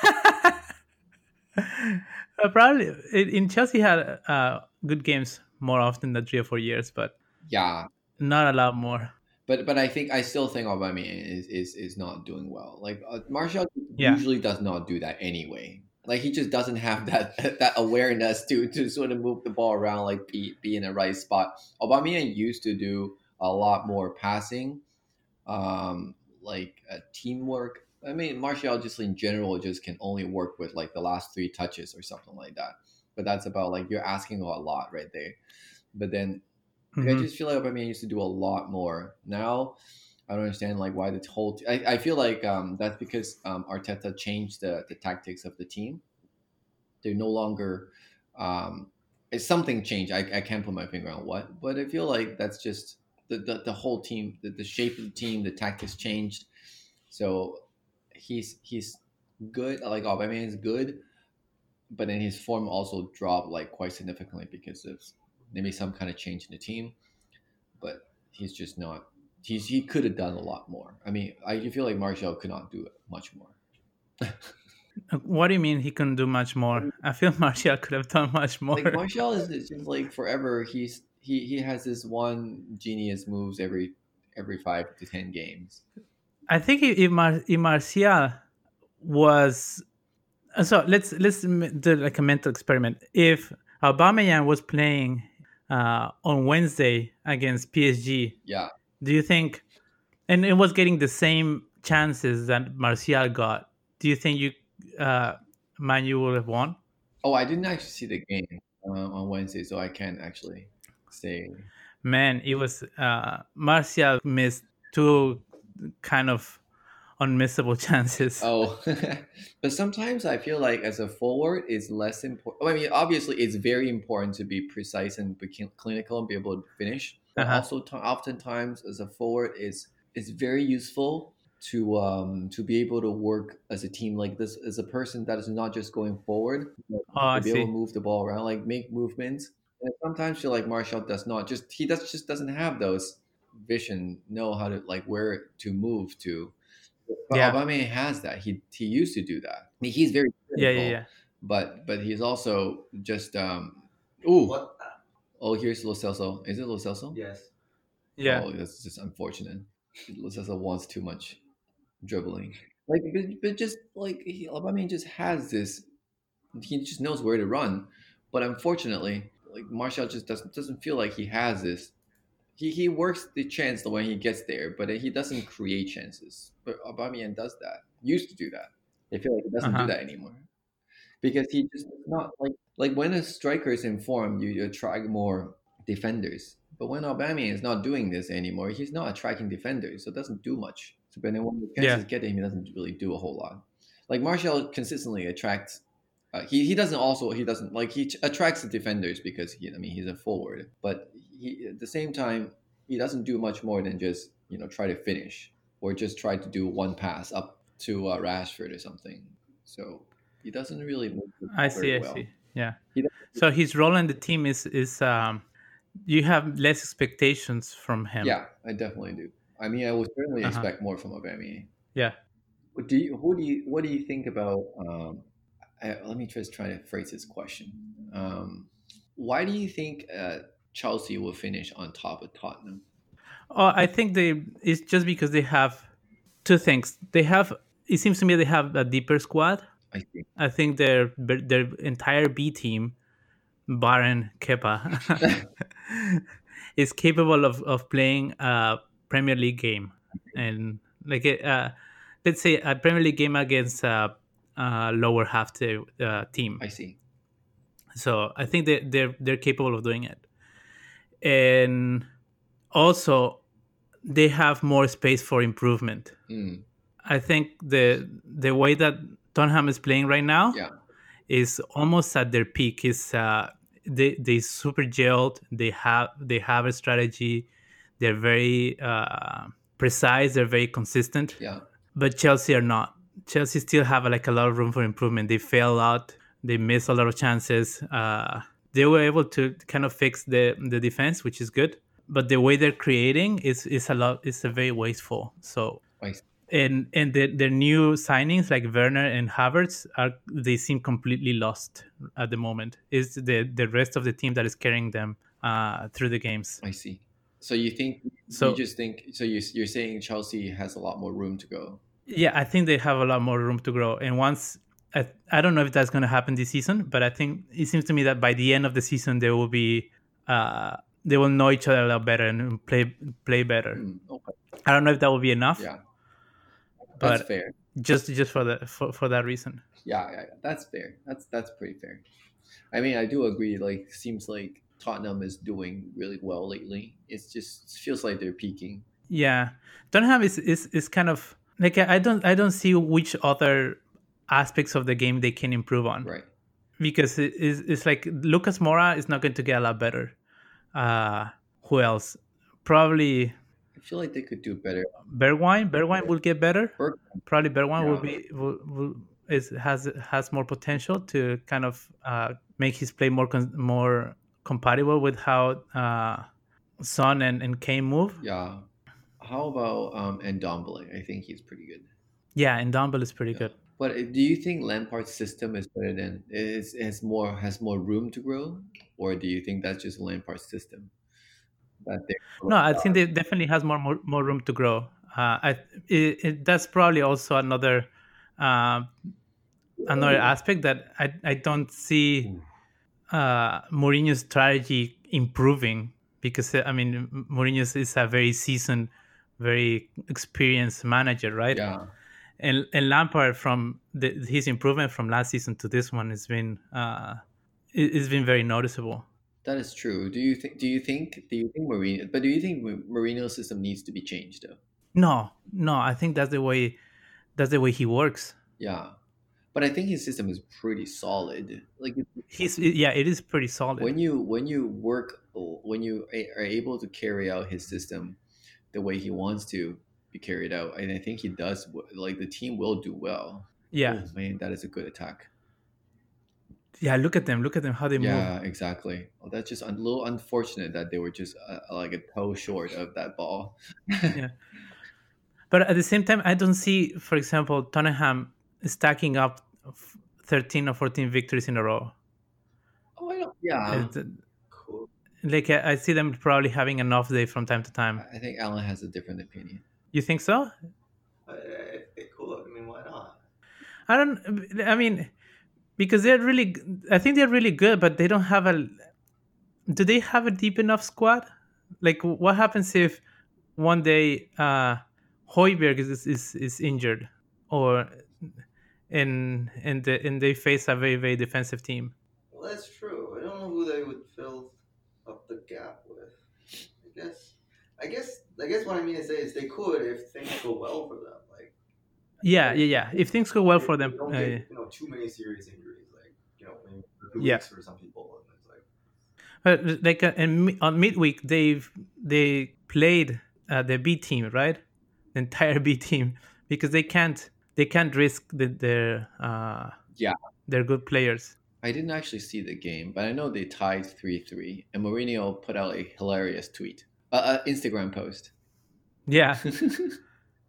A: Uh, Probably in in Chelsea had uh, good games more often than three or four years, but
B: Yeah,
A: not a lot more.
B: but but I think I still think Aubameyang is is is not doing well. Like uh, Martial
A: Yeah.
B: usually does not do that anyway. Like he just doesn't have <laughs> that that awareness to to sort of move the ball around, like be be in the right spot. Aubameyang used to do a lot more passing, um, like uh, teamwork. I mean, Martial just in general just can only work with like the last three touches or something like that. But that's about like you're asking a lot right there. But then like, I just feel like Aubameyang used to do a lot more. Now, I don't understand like why the whole. T- I, I feel like um, that's because um, Arteta changed the, the tactics of the team. They're no longer. Um, it's something changed. I, I can't put my finger on what, but I feel like that's just the the, the whole team, the, the shape of the team, the tactics changed. So he's he's good. Like Aubameyang is good, but then his form also dropped like quite significantly because of maybe some kind of change in the team. But he's just not. He's he could have done a lot more. I mean, I feel like Martial could not do it much more. <laughs>
A: What do you mean he couldn't do much more? I feel <laughs> Martial could have done much more.
B: Like Martial is just like forever. He's he he has this one genius moves every every five to ten games.
A: I think if, if, Mar- if Martial was so let's let's do like a mental experiment. If Aubameyang was playing uh, on Wednesday against PSG,
B: Yeah,
A: do you think, and it was getting the same chances that Martial got? Do you think you uh, Manu would have won?
B: Oh, I didn't actually see the game uh, on Wednesday, so I can't actually say.
A: Man, it was uh, Martial missed two kind of unmissable <laughs> chances.
B: Oh, <laughs> but sometimes I feel like as a forward, it's less important. I mean, obviously, it's very important to be precise and be clinical and be able to finish. But
A: Uh-huh.
B: also, t- oftentimes, as a forward, is is very useful to um to be able to work as a team like this as a person that is not just going forward, but
A: Oh, I
B: to be
A: see.
B: able to move the ball around, like make movements. And sometimes feel like Martial does not just he does just doesn't have those vision, know how to like where to move to. But
A: Yeah.
B: Aubameyang has that. He he used to do that. I mean, he's very
A: Yeah, yeah, yeah.
B: But but he's also just um. Ooh.
D: What?
B: Oh, here's Lo Celso. Is it Lo Celso?
D: Yes.
A: Yeah.
B: Oh, that's just unfortunate. Lo Celso wants too much dribbling. Like, but, but just like he, Aubameyang just has this. He just knows where to run, but unfortunately, like Martial just doesn't doesn't feel like he has this. He, he works the chance when he gets there, but he doesn't create chances. But Aubameyang does that. Used to do that. I feel like he doesn't
A: Uh-huh.
B: do that anymore because he just not like like when a striker is in form, you attract more defenders. But when Aubameyang is not doing this anymore, he's not attracting defenders, so it doesn't do much. So when the chances get to him, he doesn't really do a whole lot. Like Martial consistently attracts. Uh, he, he doesn't also he doesn't like he attracts the defenders because he I mean he's a forward, but he at the same time he doesn't do much more than just you know try to finish or just try to do one pass up to uh, Rashford or something. So he doesn't really. Move
A: I see. I see. Yeah.
B: He
A: So his role in the team is is um, you have less expectations from him.
B: Yeah, I definitely do. I mean, I would certainly
A: Uh-huh.
B: expect more from Aubameyang.
A: Yeah.
B: What do you? Who do you? What do you think about? Um, I, let me just try to phrase this question. Um, why do you think uh, Chelsea will finish on top of Tottenham?
A: Oh, I think they it's just because they have two things. They have it seems to me they have a deeper squad.
B: I think.
A: I think their their entire B team, Baron Kepa, <laughs> is capable of, of playing a Premier League game, and like uh, let's say a Premier League game against a, a lower half the uh, team.
B: I see.
A: So I think they they're they're capable of doing it, and also they have more space for improvement.
B: Mm,
A: I think the the way that Tottenham is playing right now
B: yeah.
A: is almost at their peak. Is uh, they they super gelled. They have they have a strategy. They're very uh, precise. They're very consistent.
B: Yeah.
A: But Chelsea are not. Chelsea still have like a lot of room for improvement. They fail out. They miss a lot of chances. Uh, they were able to kind of fix the the defense, which is good. But the way they're creating is is a lot. It's a very wasteful. So
B: see.
A: And and the, the new signings like Werner and Havertz are they seem completely lost at the moment. Is the the rest of the team that is carrying them uh, through the games.
B: I see. So you think
A: So
B: you just think so you you're saying Chelsea has a lot more room to go.
A: yeah, I think they have a lot more room to grow. And once I, I don't know if that's going to happen this season, but I think it seems to me that by the end of the season they will be uh, they will know each other a lot better and play play better.
B: Hmm, okay.
A: I don't know if that will be enough,
B: Yeah. That's
A: but
B: fair.
A: just just for the for, for that reason.
B: Yeah, yeah, yeah, that's fair. That's that's pretty fair. I mean, I do agree. Like, seems like Tottenham is doing really well lately. It's just it feels like they're peaking.
A: Yeah, Tottenham is, is is kind of like I don't I don't see which other aspects of the game they can improve on
B: Right.
A: because it is it's like Lucas Moura is not going to get a lot better. Uh, who else? Probably
B: I feel like they could do better.
A: Bergwijn. Bergwijn will get better.
B: Berg-
A: Probably Bergwijn will be will, will is has has more potential to kind of uh, make his play more con- more compatible with how uh, Son and, and Kane move.
B: Yeah. How about um Ndombele? I think he's pretty good.
A: Yeah, Ndombele is pretty good.
B: But uh, do you think Lampard's system is better than is has more has more room to grow, or do you think that's just Lampard's system?
A: No, I think it definitely has more more, more room to grow. Uh, I it, it, that's probably also another uh, another aspect that I I don't see uh, Mourinho's strategy improving because uh, I mean Mourinho is a very seasoned, very experienced manager, right?
B: yeah.
A: And and Lampard from the, his improvement from last season to this one has been uh, it's been very noticeable.
B: That is true. Do you think? Do you think? Do you think Mourinho? But do you think Mourinho's system needs to be changed though?
A: No, no, I think that's the way that's the way he works.
B: Yeah, but I think his system is pretty solid. Like
A: He's yeah, it is pretty solid.
B: when you when you work when you are able to carry out his system the way he wants to be carried out, and I think he does. Like the team will do well.
A: yeah,
B: Oh, man, that is a good attack.
A: Yeah. Look at them. Look at them. How they move.
B: Yeah, exactly. Well, that's just a little unfortunate that they were just uh, like a toe short of that ball.
A: yeah But at the same time, I don't see, for example, Tottenham stacking up thirteen or fourteen victories in a row.
B: Oh, I don't. Yeah,
A: It's, uh,
D: Cool.
A: like I I see them probably having an off day from time to time.
B: I think Alan has a different opinion.
A: You think so?
D: I, I, I cool. I mean, why not?
A: I don't. I mean, because they're really. I think they're really good, but they don't have a. Do they have a deep enough squad? Like, what happens if one day uh, Højbjerg is, is is injured, or and and the, and they face a very very defensive team?
D: Well, that's true. I don't know who they would fill up the gap with. I guess. I guess. I guess what I mean to say is they could if things go well for them. Like
A: Yeah, yeah, yeah. If things go well
D: if
A: for them,
D: Don't
A: uh,
D: get, you know, too many serious injuries. Like you know, maybe for
A: Yeah.
D: for some people. And it's like,
A: But like uh, in, on midweek, they've they played uh, the B team, right? The entire B team because they can't they can't risk the, their uh,
B: Yeah.
A: their good players.
B: I didn't actually see the game, but I know they tied three three, and Mourinho put out a hilarious tweet, uh, uh, Instagram post.
A: Yeah.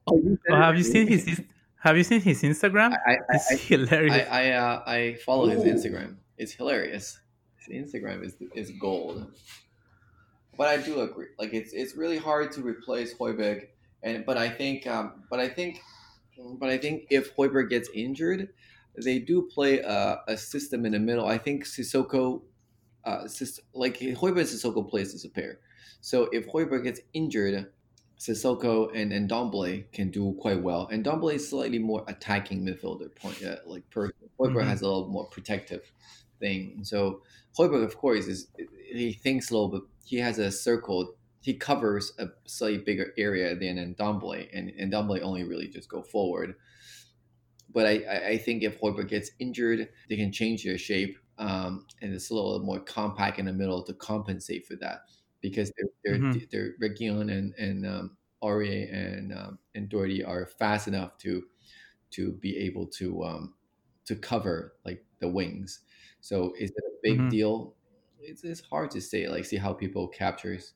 B: oh, <laughs> you
A: Oh, have you seen his Ins- Have you seen his Instagram?
B: I I,
A: It's
B: I,
A: hilarious.
B: I, I, uh, I follow his Instagram. It's hilarious. His Instagram is is gold. But I do agree. Like it's it's really hard to replace Højbjerg, and but I think um, but I think but I think if Højbjerg gets injured, they do play a, a system in the middle. I think Sissoko, uh, Sis- like Højbjerg and Sissoko plays as a pair. So if Højbjerg gets injured, Sissoko and Ndombele can do quite well. Ndombele is slightly more attacking midfielder point, uh, like per Højbjerg
A: Mhm.
B: has a little more protective thing. So Højbjerg, of course, is he thinks low, but he has a circle. He covers a slightly bigger area than Ndombele, and Ndombele only really just go forward. But I, I, I think if Højbjerg gets injured, they can change their shape, um, and it's a little more compact in the middle to compensate for that because they're they're,
A: Mhm.
B: they're Reguilon and and um, Aurier and um, and Doherty are fast enough to to be able to um, to cover like the wings. So is it a big
A: Mhm.
B: deal? It's, it's hard to say. Like see how people captures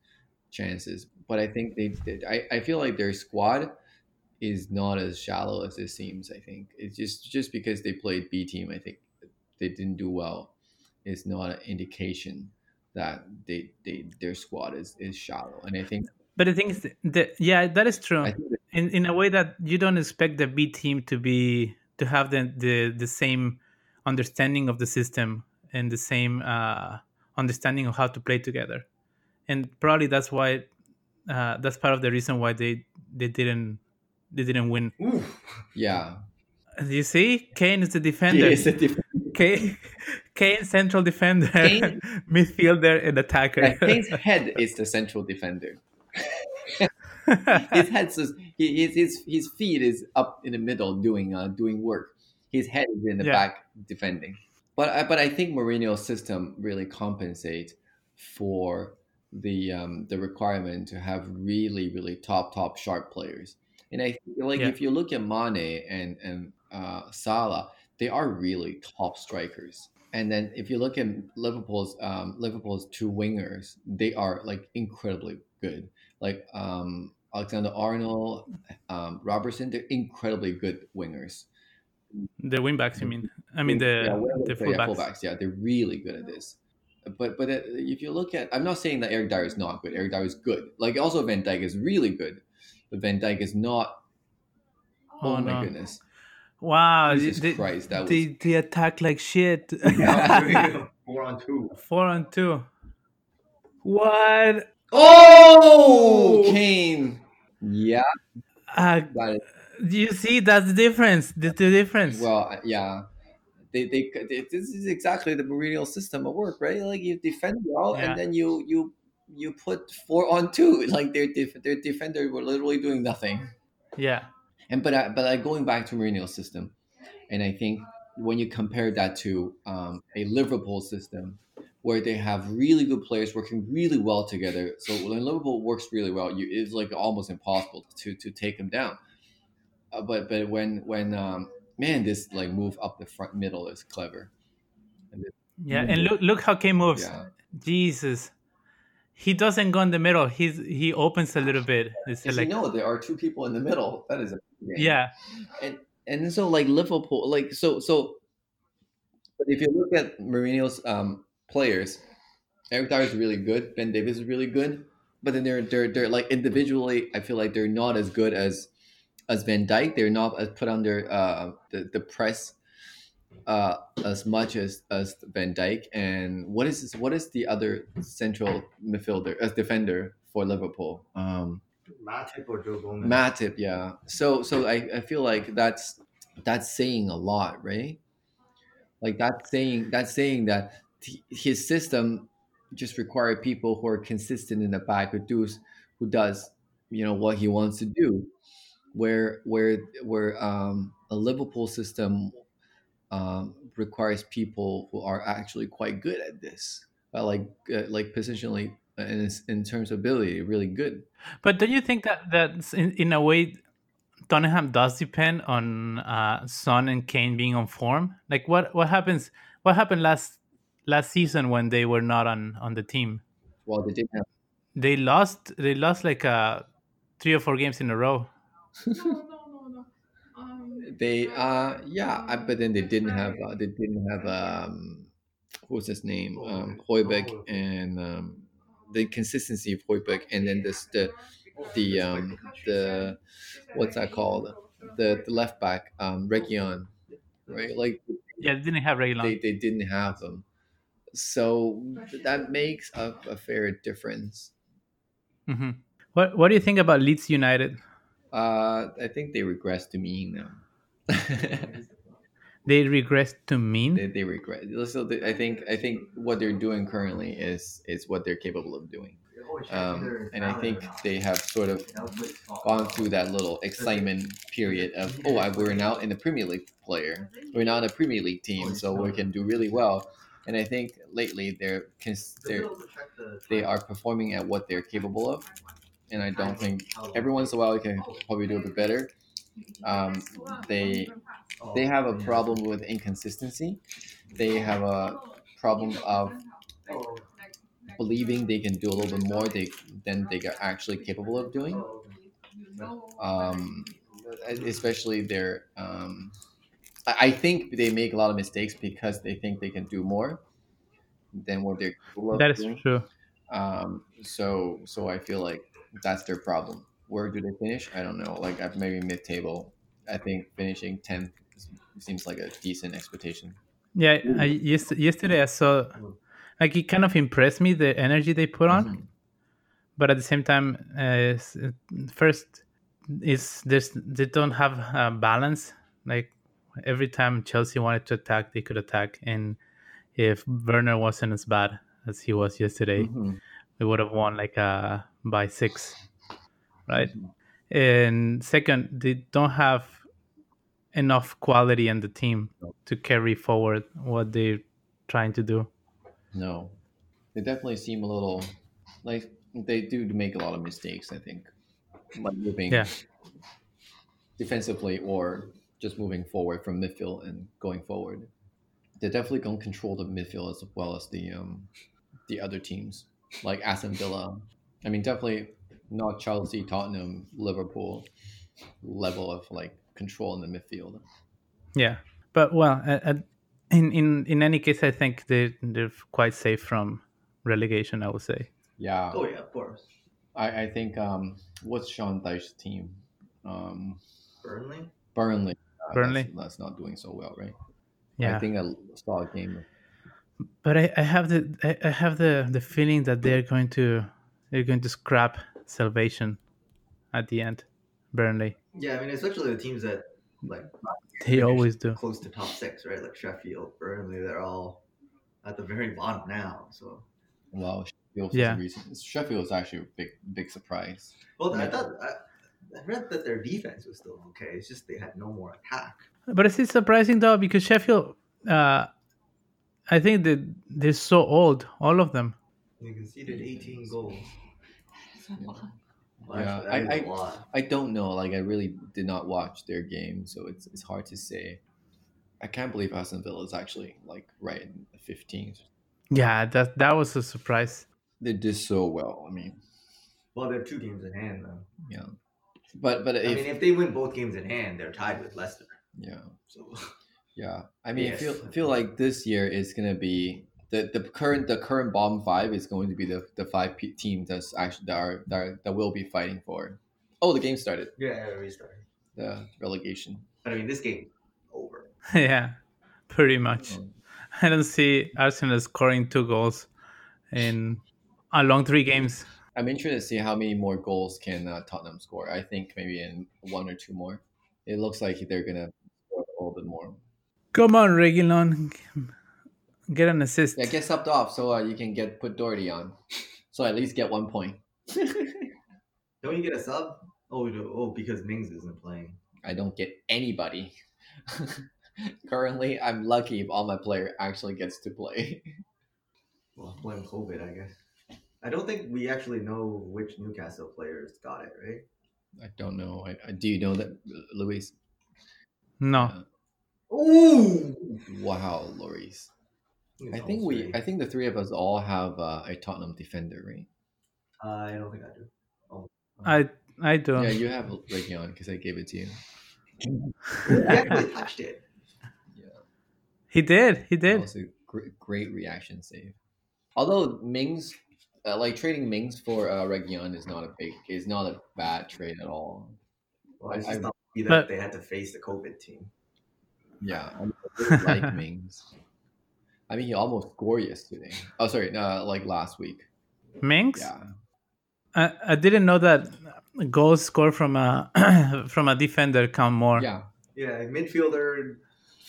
B: chances, but I think they. Did. I I feel like their squad is not as shallow as it seems. I think it's just just because they played B team. I think they didn't do well. Is not an indication that they, they their squad is is shallow, and I think
A: But the thing is, that, yeah, that is true.
B: I think that-
A: in in a way that you don't expect the B team to be to have the the, the same understanding of the system and the same uh, understanding of how to play together, and probably that's why uh, that's part of the reason why they they didn't they didn't win.
D: Ooh.
B: yeah,
A: You see, Kane is the defender.
B: It's a different-
A: Kane, Kane central defender,
B: Kane- <laughs>
A: midfielder, and attacker.
B: Yeah, Kane's head is the central defender. his head is his, his his feet is up in the middle doing uh, doing work. His head is in the
A: Yeah.
B: back defending. But I, but I think Mourinho's system really compensates for the um, the requirement to have really really top top sharp players. And I feel like
A: Yeah.
B: if you look at Mane and and uh, Salah, they are really top strikers. And then if you look at Liverpool's um, Liverpool's two wingers, they are like incredibly good. Like um, Alexander Arnold, um, Robertson, they're incredibly good wingers.
A: the wingbacks, you mean? I mean the
B: yeah,
A: the
B: play, yeah,
A: fullbacks.
B: fullbacks. Yeah, they're really good at this. But but uh, if you look at, I'm not saying that Eric Dier is not good. Eric Dier is good. Like also Van Dijk is really good, but Van Dijk is not. Oh,
A: Oh,
B: my
A: no.
B: goodness!
A: Wow,
B: Jesus
A: they,
B: Christ, that was
A: they, they attack like shit. <laughs>
D: Four on two. <laughs>
A: Four on two. What?
B: oh Kane. Yeah,
A: Uh, do you see that's the difference? The, the difference.
B: Well, uh, yeah, they, they they this is exactly the Mourinho system at work, right? Like you defend well,
A: Yeah.
B: and then you you you put four on two. <laughs> Like their def- their defender were literally doing nothing.
A: yeah.
B: And but I, but like going back to Mourinho's system, and I think when you compare that to um, a Liverpool system where they have really good players working really well together, so when Liverpool works really well, you it's like almost impossible to to take them down. Uh, but but when when um, man, this like move up the front middle is clever.
A: Yeah. And look look how Kane moves.
B: Yeah,
A: Jesus. He doesn't go in the middle. He's he opens a little bit. It's like
B: you know there are two people in the middle, that is a
A: yeah.
B: and and so like Liverpool, like so so. But if you look at Mourinho's um, players, Eric Dier is really good. Ben Davies is really good, but then they're they're they're like individually, I feel like they're not as good as as Van Dijk. They're not as put under uh, the the press uh, as much as as Van Dijk. And what is this, what is the other central midfielder as defender for Liverpool? Um,
D: Matip or Joe Gomez.
B: Matip, yeah. So so I, I feel like that's that's saying a lot, right? Like that's saying that's saying that t- his system just require people who are consistent in the back who does who does you know what he wants to do. Where where where um, a Liverpool system um, requires people who are actually quite good at this, uh, like uh, like positionally and in terms of ability, really good.
A: But don't you think that that's in, in a way Tottenham does depend on uh, Son and Kane being on form? Like what what happens? What happened last last season when they were not on on the team?
B: Well, they didn't have
A: They lost. They lost like uh, three or four games in a row. <laughs>
C: No, no, no, no. Um,
B: They uh yeah, I, but then they didn't have uh, they didn't have um what's his name? Um Højbjerg. And um the consistency of Højbjerg and then this the the um the what's that called? The the left back um Reguilon right? Like
A: Yeah, they didn't have Reguilon.
B: they they didn't have them. So that makes a, a fair difference.
A: Hmm What What do you think about Leeds United?
B: uh I think they regress to mean now <laughs>
A: They regressed to mean.
B: they, they regret. So I think I think what they're doing currently is is what they're capable of doing, um, and I think they have sort of gone through that little excitement period of oh we're now in the Premier League player, we're now in a Premier League team, so we can do really well. And I think lately they're they're they are performing at what they're capable of, and I don't think every once in a while we can probably do a bit better. Um, they they have a problem with inconsistency. They have a problem of believing they can do a little bit more they, than they are actually capable of doing. Um, especially their, um, I think they make a lot of mistakes because they think they can do more than what they're capable of
A: That is
B: doing.
A: true.
B: Um, so so I feel like that's their problem. Where do they finish? I don't know. Like maybe mid table. I think finishing tenth seems like a decent expectation.
A: Yeah, I, yesterday I saw like it kind of impressed me the energy they put on,
B: Mhm.
A: but at the same time, uh, first is there's they don't have uh, balance. Like every time Chelsea wanted to attack, they could attack, and if Werner wasn't as bad as he was yesterday,
B: Mhm.
A: we would have won like uh by six, right? And second, they don't have enough quality in the team to carry forward what they're trying to do.
B: No, they definitely seem a little like they do make a lot of mistakes. I think, like moving
A: Yeah.
B: defensively or just moving forward from midfield and going forward. They definitely don't control the midfield as well as the um, the other teams like Aston Villa. I mean, definitely not Chelsea, Tottenham, Liverpool level of like control in the midfield.
A: Yeah, but well, uh, in in in any case, I think they they're quite safe from relegation. I would say.
B: Yeah,
D: Oh yeah, of course.
B: I, I think um, what's Sean Dyche's team? Um,
D: Burnley.
B: Burnley. Uh,
A: Burnley.
B: That's, that's not doing so well, right?
A: Yeah,
B: I think I saw a game.
A: but I, I have the I, I have the the feeling that they're going to they're going to scrap salvation at the end. Burnley,
D: Yeah, I mean, especially the teams that like
A: they always do.
D: close to top six, right? Like Sheffield, Burnley, they're all at the very bottom now. So,
B: Wow, Sheffield
A: Yeah.
B: yeah. recent. Sheffield was actually a big big surprise.
D: well, I thought I, I read that their defense was still okay. It's just they had no more attack.
A: But it's surprising though because Sheffield, uh, I think that they're so old, all of them.
D: They conceded 18 goals.
C: That's a lot.
D: Well,
B: Yeah,
D: actually, that
B: I-
D: lot.
B: I don't know. Like I really did not watch their game, so it's it's hard to say. I can't believe Aston Villa is actually like right in the 15th.
A: Yeah, that that was a surprise.
B: They did so well. I mean,
D: Well, they're two games in hand though.
B: yeah, but but
D: I
B: if
D: mean, if they win both games in hand, they're tied with Leicester.
B: yeah
D: So
B: yeah, I <laughs> mean, I feel I feel like this year is gonna be the, the current the current bottom five is going to be the, the five pe- teams that's actually that are, that are that will be fighting for. Oh, the game started.
D: yeah, restart.
B: The relegation.
D: But I mean, this game over. <laughs>
A: yeah, pretty much.
B: Um,
A: I don't see Arsenal scoring two goals in along three games.
B: I'm interested to see how many more goals can uh, Tottenham score. I think maybe in one or two more. It looks like they're gonna score a little bit more.
A: Come on, Reguilon, get an assist.
B: Yeah, get subbed off so uh, you can get put Doherty on, <laughs> so at least get one point. <laughs>
D: Don't you get a sub? Oh, no- oh, because Mings isn't playing.
B: I don't get anybody. <laughs> Currently, I'm lucky if all my player actually gets to play.
D: Well, blame COVID, I guess. I don't think we actually know which Newcastle players got it, right?
B: I don't know. I, I, do you know that, Luis?
A: No,
D: Ooh!
B: Wow, Lloris. I think we. I think the three of us all have uh, a Tottenham defender, right?
D: I don't think I do. Oh.
A: I I don't.
B: Yeah, you have Reguilon because I gave it to you.
D: You actually touched it. <laughs>
B: Yeah.
A: he did. He
B: That
A: did.
B: was a great, great reaction save. Although Mings, uh, like trading Mings for uh, Reguilon is not a big, is not a bad trade at all.
D: Well,
B: I-
D: just not lucky that
A: But-
D: they had to face the COVID team.
B: Yeah, <laughs> I, mean, I really like Mings. I mean, he almost scored yesterday. Oh, sorry, uh, like last week.
A: Mings.
B: Yeah,
A: I, I didn't know that goals scored from a <clears throat> from a defender count more.
B: yeah.
D: Yeah, midfielder,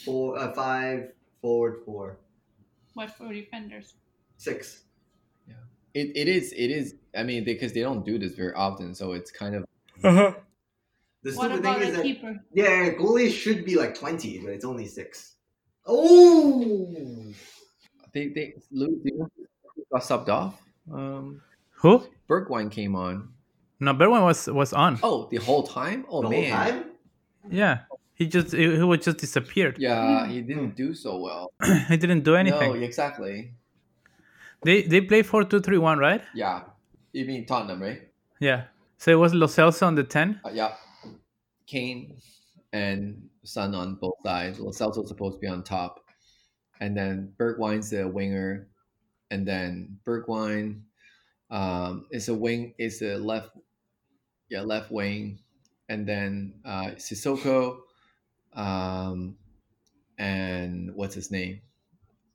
D: four, uh, five, forward, four,
C: What four defenders?
D: six. Yeah.
B: It, it is it is. I mean, because they don't do this very often, so it's kind of
A: Uh-huh.
D: The
C: What about
D: thing is
C: a
D: that
C: keeper?
D: yeah, goalies should be like twenty, but it's only six. Oh,
B: I think they Lou, do you got subbed off. Um,
A: Who?
B: Bergwijn came on.
A: No, Bergwijn was was on.
B: Oh, the whole time. Oh
D: the
B: man.
D: whole time.
A: Yeah, he just he, he was just disappeared.
B: Yeah, he didn't do so well. <clears throat>
A: he didn't do anything.
B: No, exactly.
A: They they play four two three one, right?
B: Yeah, you mean Tottenham, right?
A: Yeah. So it was Lo Celso on the ten.
B: Uh, yeah, Kane and Son on both sides. Lo Celso's supposed to be on top, and then Bergwijn's the winger, and then Bergwijn um, is a wing, is a left, yeah, left wing, and then uh, Sissoko, um, and what's his name?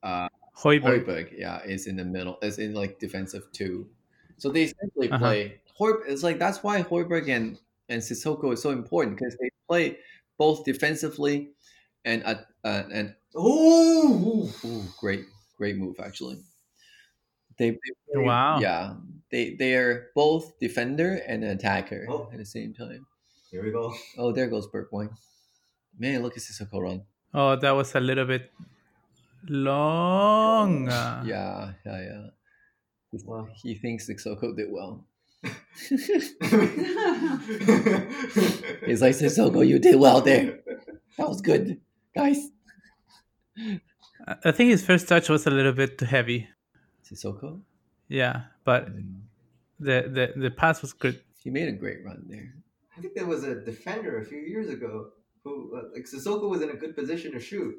B: Uh,
A: Højbjerg.
B: Højbjerg, yeah, is in the middle, is in like defensive two. So they essentially
A: Uh-huh.
B: play. Hoib, it's like that's why Højbjerg and and Sissoko is so important because they play both defensively and at uh, and
D: Ooh,
B: Ooh, great, great move actually. They, they
A: Wow.
B: yeah, they they are both defender and attacker
D: Oh.
B: at the same time.
D: here we go.
B: Oh, there goes Bergwijn. Man, look at Sissoko run.
A: Oh, that was a little bit long.
B: Yeah, yeah, yeah.
D: Wow.
B: He thinks Sissoko did well. He's like Sissoko, you did well there. That was good, guys.
A: I- I think his first touch was a little bit too heavy.
B: Sissoko,
A: Yeah, but the the, the pass was good.
B: he made a great run there.
D: I think there was a defender a few years ago who, uh, like, Sissoko was in a good position to shoot,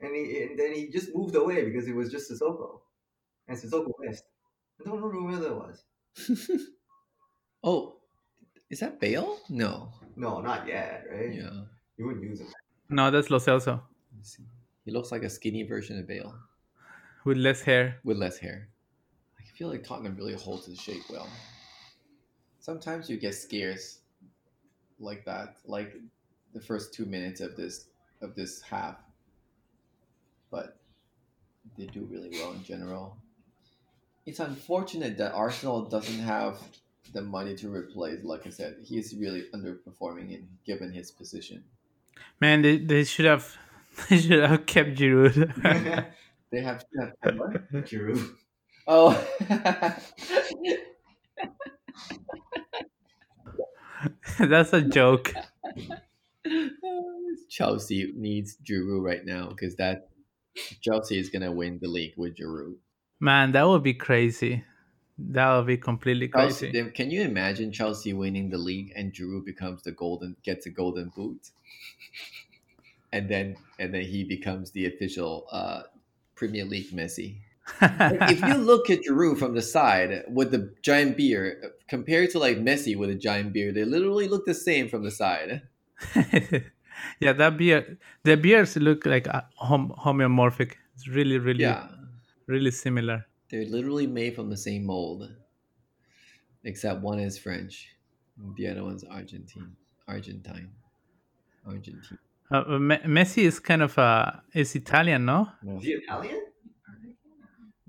D: and he and then he just moved away because it was just Sissoko, and Sissoko missed. I don't remember who that was. <laughs>
B: Oh, is that Bale? No.
D: No, not yet, right?
B: Yeah.
D: You wouldn't use him.
A: No, that's Lo Celso
B: He looks like a skinny version of Bale
A: with less hair.
B: with less hair. I feel like Tottenham really holds his shape well. Sometimes you get scares like that, like the first two minutes of this of this half. But they do really well in general. It's unfortunate that Arsenal doesn't have the money to replace. Like I said, he's really underperforming in given his position.
A: Man, they, they should have <laughs> they should have kept Giroud. <laughs>
B: They have, have what? <laughs>
D: Giroud.
B: Oh,
A: that's a joke.
B: Chelsea needs Giroud right now because that Chelsea is gonna win the league with Giroud.
A: Man, that would be crazy. That would be completely crazy.
B: then can you imagine Chelsea winning the league and Giroud becomes the golden gets a golden boot, <laughs> and then and then he becomes the official uh, Premier League Messi. if you <laughs> look at Giroud from the side with the giant beard compared to like Messi with a giant beard, they literally look the same from the side. <laughs>
A: yeah, that beard, the beards look like uh, hom- homeomorphic. It's really, really,
B: Yeah,
A: really similar.
B: They're literally made from the same mold, except one is French, the other one's Argentine. Argentine. Argentine.
A: Uh, uh, Messi is kind of uh, is Italian, no?
D: Is he Italian?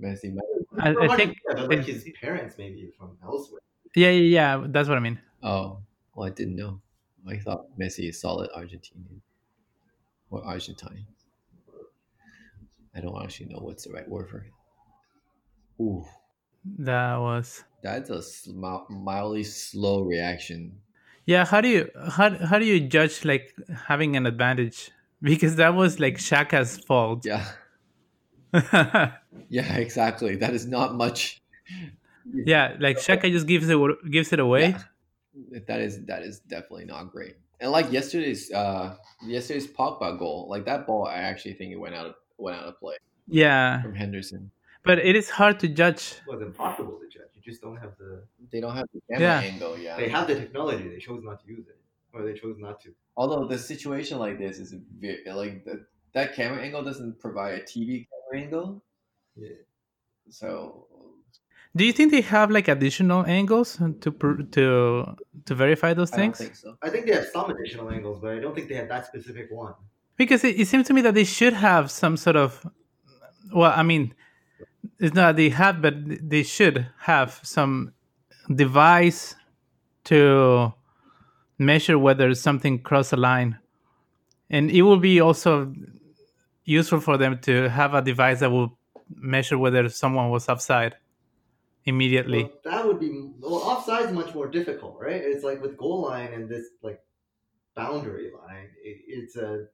B: Messi.
A: I, I think.
D: Argentina, but like his parents maybe from elsewhere.
A: Yeah, yeah, yeah. That's what I mean.
B: Oh, well, I didn't know. I thought Messi is solid Argentinian or Argentine. I don't actually know what's the right word for it. Ooh,
A: That was.
B: that's a sm- mildly slow reaction.
A: Yeah, how do you how how do you judge like having an advantage? <laughs> Because that was like Xhaka's fault.
B: Yeah, <laughs>
A: Yeah,
B: exactly. That is not much.
A: Yeah, like <laughs> Shaka just gives it gives it away.
B: Yeah. That is that is definitely not great. And like yesterday's uh yesterday's Pogba goal, like that ball, I actually think it went out of went out of play
A: Yeah,
B: from Henderson.
A: But it is hard to judge.
D: It was impossible to judge. You just don't have the.
B: They don't have the camera
A: Yeah.
B: angle. Yeah,
D: They have the technology. They chose not to use it, or they chose not to.
B: Although the situation like this is ve- like the, that camera angle doesn't provide a TV camera angle,
D: Yeah.
B: so
A: Do you think they have like additional angles to pr- to to verify those
B: I don't
A: things?
B: think so.
D: I think they have some additional angles, but I don't think they have that specific one.
A: Because it, it seems to me that they should have some sort of. Well, I mean, it's not they have, but they should have some device to measure whether something crossed a line, and it will be also useful for them to have a device that will measure whether someone was offside immediately.
D: Well, that would be well. Offside is much more difficult, right? It's like with goal line and this like boundary line. It, it's a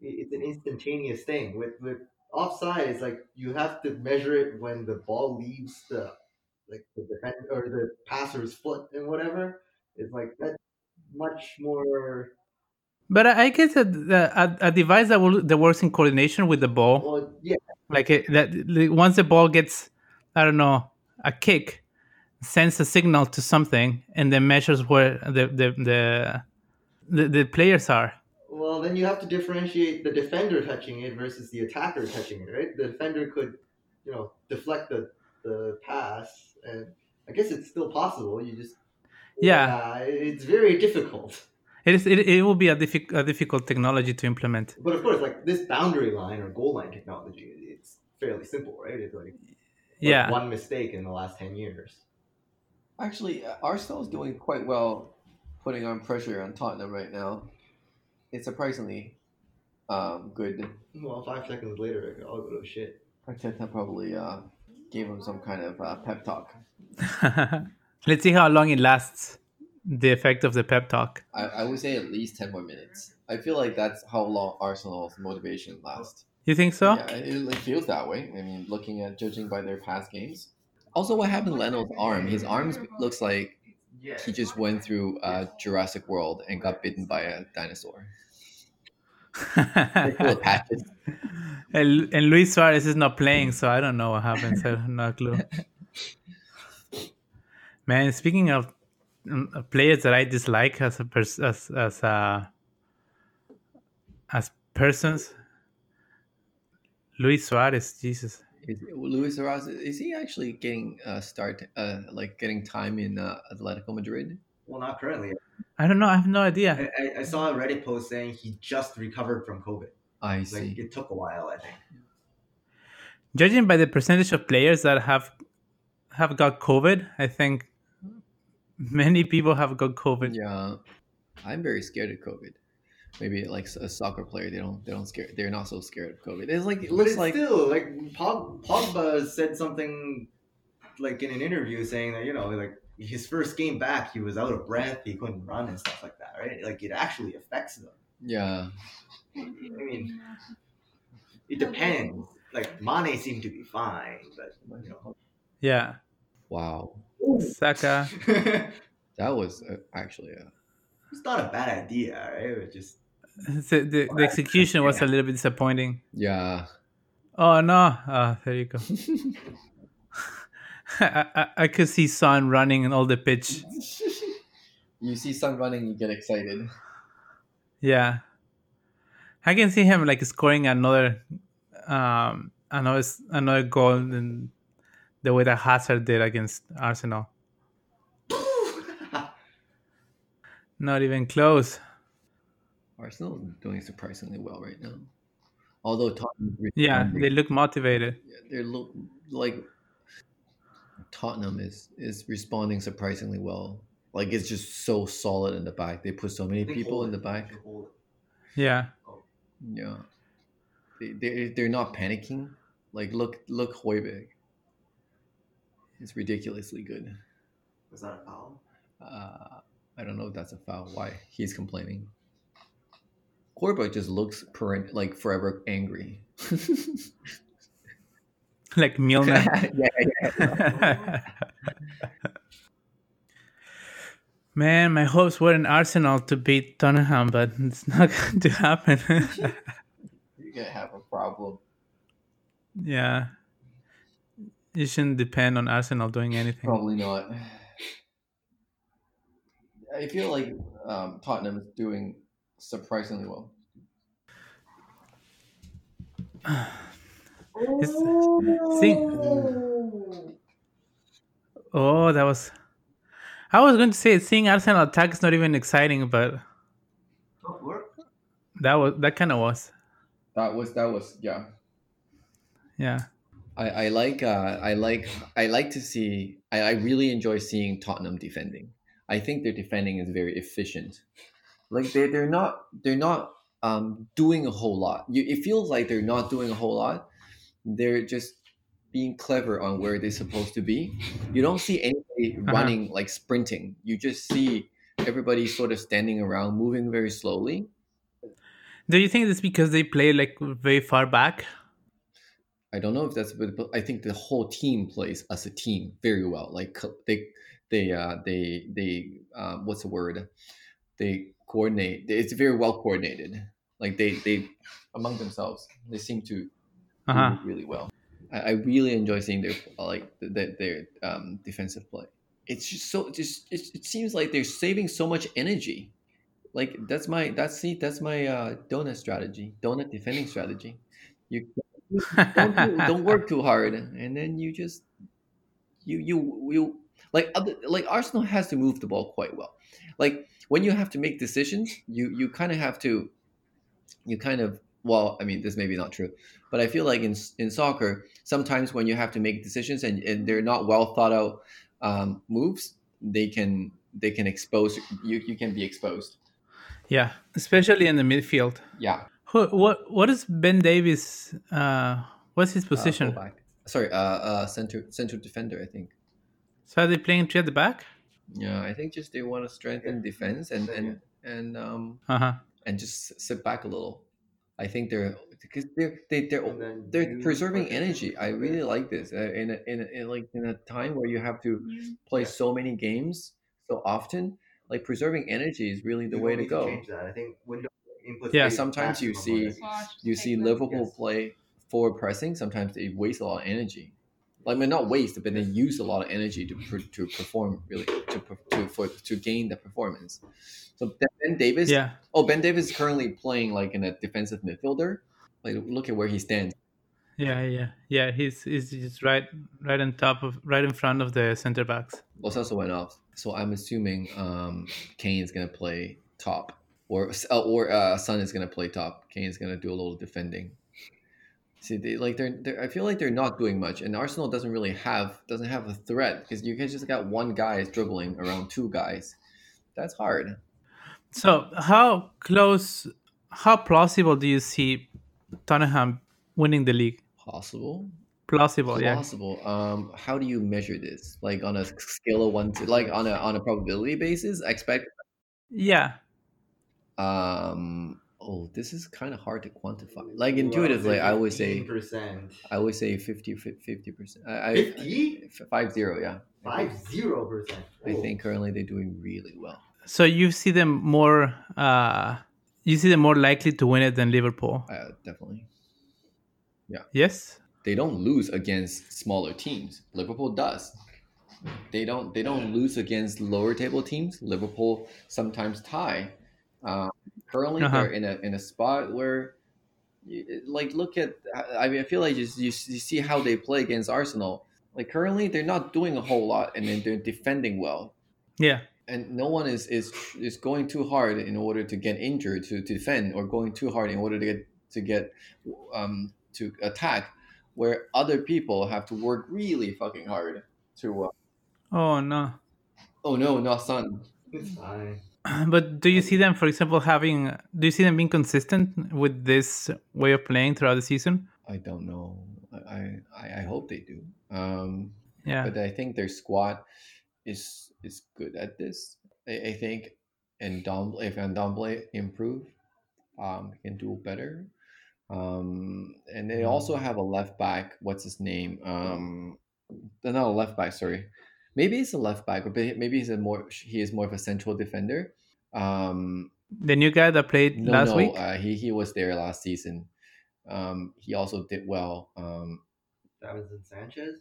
D: it's an instantaneous thing. With with offside, is like you have to measure it when the ball leaves the like the defend or the passer's foot and whatever. It's like that's much more.
A: But I guess a, a, a device that will that works in coordination with the ball,
D: Well, yeah,
A: like it, that once the ball gets I don't know, a kick, sends a signal to something, and then measures where the the the the, the players are.
D: Well, then you have to differentiate the defender touching it versus the attacker touching it, right? The defender could, you know, deflect the, the pass, and I guess it's still possible. You just
A: Yeah.
D: it's very difficult.
A: It is. It, it will be a, diffi- a difficult technology to implement.
D: But of course, like this boundary line or goal line technology, it's fairly simple, right? It's like, like
A: Yeah.
D: one mistake in the last ten years.
B: Actually, Arsenal's doing quite well putting on pressure on Tottenham right now. It's surprisingly um, good.
D: Well, five seconds later, I'll go to shit.
B: Arteta probably uh, gave him some kind of uh, pep talk. <laughs>
A: Let's see how long it lasts. The effect of the pep talk.
B: I, I would say at least 10 more minutes. I feel like that's how long Arsenal's motivation lasts.
A: You think so?
B: Yeah, it, it feels that way. I mean, looking at judging by their past games. Also, what happened to Leno's arm? His arm looks like he just went through uh, Jurassic World and got bitten by a dinosaur. They're full of patches.
A: and, and Luis Suarez is not playing, so I don't know what happens. I have no clue. <laughs> Man, speaking of um, of players that I dislike as a pers- as as uh, as persons, Luis Suarez, Jesus.
B: Is, Luis Suarez is he actually getting uh, start uh, like getting time in uh, Atletico Madrid?
D: Well, not currently.
A: I don't know. I have no idea.
D: I, I, I saw a Reddit post saying he just recovered from COVID.
B: I
D: Like
B: see.
D: it took a while, I think.
A: Judging by the percentage of players that have have got COVID, I think many people have got COVID.
B: Yeah, I'm very scared of COVID. Maybe like a soccer player, they don't they don't scare they're not so scared of COVID. It's like it
D: But
B: looks
D: it's
B: like
D: still like Pogba said something like in an interview saying that you know like his first game back he was out of breath he couldn't run and stuff like that right like it actually affects them.
B: yeah.
D: I mean it depends. Like Mane seemed to be fine, but you know
A: Yeah,
B: Wow,
A: Saka. <laughs>
B: that was uh, actually a
D: it's not a bad idea, right? It was just <laughs>
A: The, the, the execution was a little bit disappointing.
B: yeah.
A: Oh no! Ah, there you go. <laughs> <laughs> I, I, I could see Son running in all the pitch.
B: you see Son running, you get excited.
A: Yeah, I can see him like scoring another, um, another another goal in the way that Hazard did against Arsenal. Not even close.
B: Arsenal is doing surprisingly well right now. Although Tottenham,
A: Yeah, they look motivated.
B: they're look like Tottenham is is responding surprisingly well. Like it's just so solid in the back. They put so many people in the back.
D: they hold it.
A: Yeah,
B: Yeah, they they they're not panicking. Like look look Højbjerg. It's ridiculously good.
D: Was that a foul?
B: Uh, I don't know if that's a foul. Why he's complaining? Højbjerg just looks parent like forever angry. <laughs>
A: like Milner. <laughs>
B: yeah,
A: Man, my hopes were in Arsenal to beat Tottenham, but it's not <laughs> going to happen.
B: You're gonna have a problem.
A: yeah. You shouldn't depend on Arsenal doing anything.
B: Probably not. I feel like um, Tottenham is doing surprisingly well.
A: It's- see, oh, that was. I was going to say seeing Arsenal attack is not even exciting, but that was that kind of was.
B: That was that was yeah.
A: Yeah.
B: I, I like uh, I like I like to see I, I really enjoy seeing Tottenham defending. I think their defending is very efficient. Like they they're not they're not um, doing a whole lot. You, it feels like they're not doing a whole lot. They're just being clever on where they're supposed to be. You don't see anybody
A: Uh-huh.
B: running like sprinting. You just see everybody sort of standing around, moving very slowly.
A: Do you think it's because they play like very far back?
B: I don't know if that's, but I think the whole team plays as a team very well. Like they, they, uh, they, they, uh, what's the word? They coordinate. It's very well coordinated. Like they, they, among themselves, they seem to
A: Uh huh.
B: do really well. I, I really enjoy seeing their like their, their um, defensive play. It's just so just it, it seems like they're saving so much energy. Like that's my that's see that's my uh, donut strategy, donut defending strategy. You don't, do- don't <laughs> work too hard, and then you just you you you like other like Arsenal has to move the ball quite well. Like when you have to make decisions, you you kind of have to you kind of well, I mean this may be not true, but I feel like in in soccer sometimes when you have to make decisions and, and they're not well thought out um, moves, they can they can expose you you can be exposed.
A: yeah, especially in the midfield.
B: Yeah,
A: Who, what what is Ben Davies? Uh, what's his
B: uh,
A: position?
B: fullback. Sorry, uh, uh, center center defender. I think.
A: so are they playing three at the back?
B: Yeah, I think just they want to strengthen defense and and and um
A: Uh huh.
B: and just sit back a little. I think they're because they're they, they're they're preserving energy. I really
D: it.
B: like this. Uh, in, a, in, a, in like in a time where you have to
C: You-
B: play
D: Yeah.
B: so many games so often, like preserving energy is really the
D: You
B: way to go.
D: change that. I think window input.
A: Yeah,
B: sometimes you see- You see
C: them.
B: Liverpool
D: Yes.
B: play forward pressing. Sometimes they waste a lot of energy. Like, I mean, not waste, but they use a lot of energy to to perform really to to for to gain the performance. So Ben Davies,
A: Yeah.
B: oh Ben Davies is currently playing like in a defensive midfielder. Like, look at where he stands.
A: Yeah, yeah, yeah. He's he's just right, right on top of, right in front of the center backs.
B: Los also went off, so I'm assuming um, Kane is gonna play top, or or uh, Son is gonna play top. Kane is gonna do a little defending. See, they like they're, they're I feel like they're not doing much, and Arsenal doesn't really have doesn't have a threat because you guys just got one guy dribbling around two guys. That's hard.
A: So how close, how plausible do you see Tottenham winning the league?
B: Possible,
A: Plausible, yeah.
B: possible. Um, how do you measure this? Like on a scale of one to like on a on a probability basis? I expect
A: Yeah,
B: Um. Oh, this is kind of hard to quantify. Like
D: Ooh, I would
B: intuitively,
D: say
B: I would say
D: 15%.
B: I would say 50 50 percent. I, I
D: 50?
B: f- five zero. Yeah, I
D: Five
B: think,
D: zero percent.
B: I think currently they're doing really well.
A: so you see them more, uh, you see them more likely to win it than Liverpool.
B: Uh, definitely, Yeah.
A: Yes.
B: they don't lose against smaller teams. Liverpool does. They don't. They don't lose against lower table teams. Liverpool sometimes tie. Uh, currently,
A: Uh-huh.
B: they're in a in a spot where, you, like, look at. I mean, I feel like you, you, you see how they play against Arsenal. Like currently, they're not doing a whole lot, and then they're defending well.
A: Yeah.
B: and no one is is is going too hard in order to get injured to, to defend or going too hard in order to get to get um to attack where other people have to work really fucking hard to uh,
A: Oh no.
B: oh no not son
D: It's fine. <clears throat>
A: But do you see them, for example, having? Do you see them being consistent with this way of playing throughout the season?
B: i don't know i i, I hope they do um
A: Yeah.
B: but i think their squad is is good at this i, I think and Dom, if Ndombele improve um can do better um and they also have a left back what's his name um not a left back sorry maybe he's a left back but maybe he's a more he is more of a central defender um
A: The new guy that played
B: no
A: last
B: no
A: week.
B: Uh, he he was there last season um he also did well um
D: Davinson Sanchez?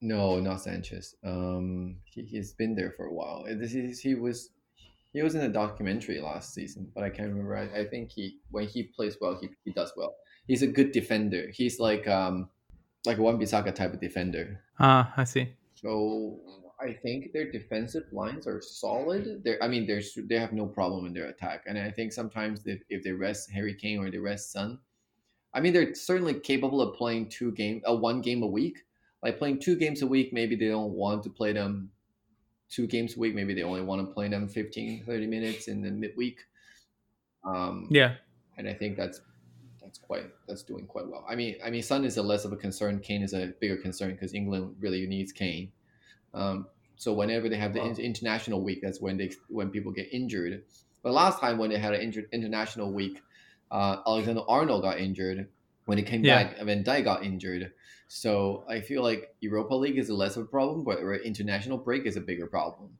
B: No, not Sanchez. Um, he, he's been there for a while. Uh, This is he was he was in a documentary last season, but I can't remember. I, I think he when he plays well, he, he does well. He's a good defender. He's like um like Wan-Bissaka type of defender.
A: Ah, I see.
B: So I think their defensive lines are solid. They I mean there's they have no problem in their attack, and I think sometimes if, if they rest Harry Kane or they rest Son, I mean they're certainly capable of playing two game a one game a week. Like playing two games a week, maybe they don't want to play them two games a week. Maybe they only want to play them 15, 30 minutes in the midweek. Um,
A: Yeah.
B: and I think that's that's quite that's doing quite well. I mean, I mean, Son is a less of a concern. Kane is a bigger concern because England really needs Kane. Um, so whenever they have the
D: Wow.
B: in- international week, that's when they when people get injured. But last time when they had an injured international week, uh, Alexander Arnold got injured. When he came
A: Yeah.
B: back, Van Dijk got injured. So I feel like Europa League is a less of a problem, but international break is a bigger problem.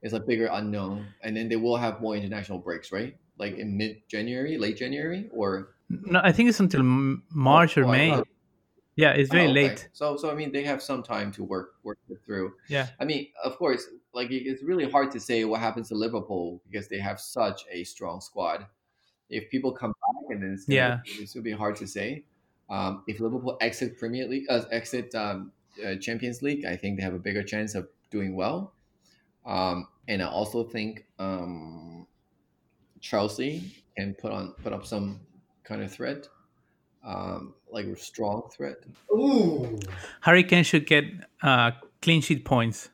B: It's a bigger unknown, and then they will have more international breaks, right? Like in mid January, late January, or
A: No, I think it's until March or
B: Oh, I
A: May. Yeah, it's very
B: Oh, okay.
A: late.
B: So, so I mean, they have some time to work work it through.
A: Yeah.
B: I mean, of course, like it's really hard to say what happens to Liverpool because they have such a strong squad. If people come back, and then it's
A: Yeah.
B: it's gonna be hard to say. Um, if Liverpool exit Premier League, uh, exit um, uh, Champions League, I think they have a bigger chance of doing well. Um, and I also think um, Chelsea can put on put up some kind of threat, um, like a strong threat.
D: Ooh.
A: Harry Kane should get uh, clean sheet points.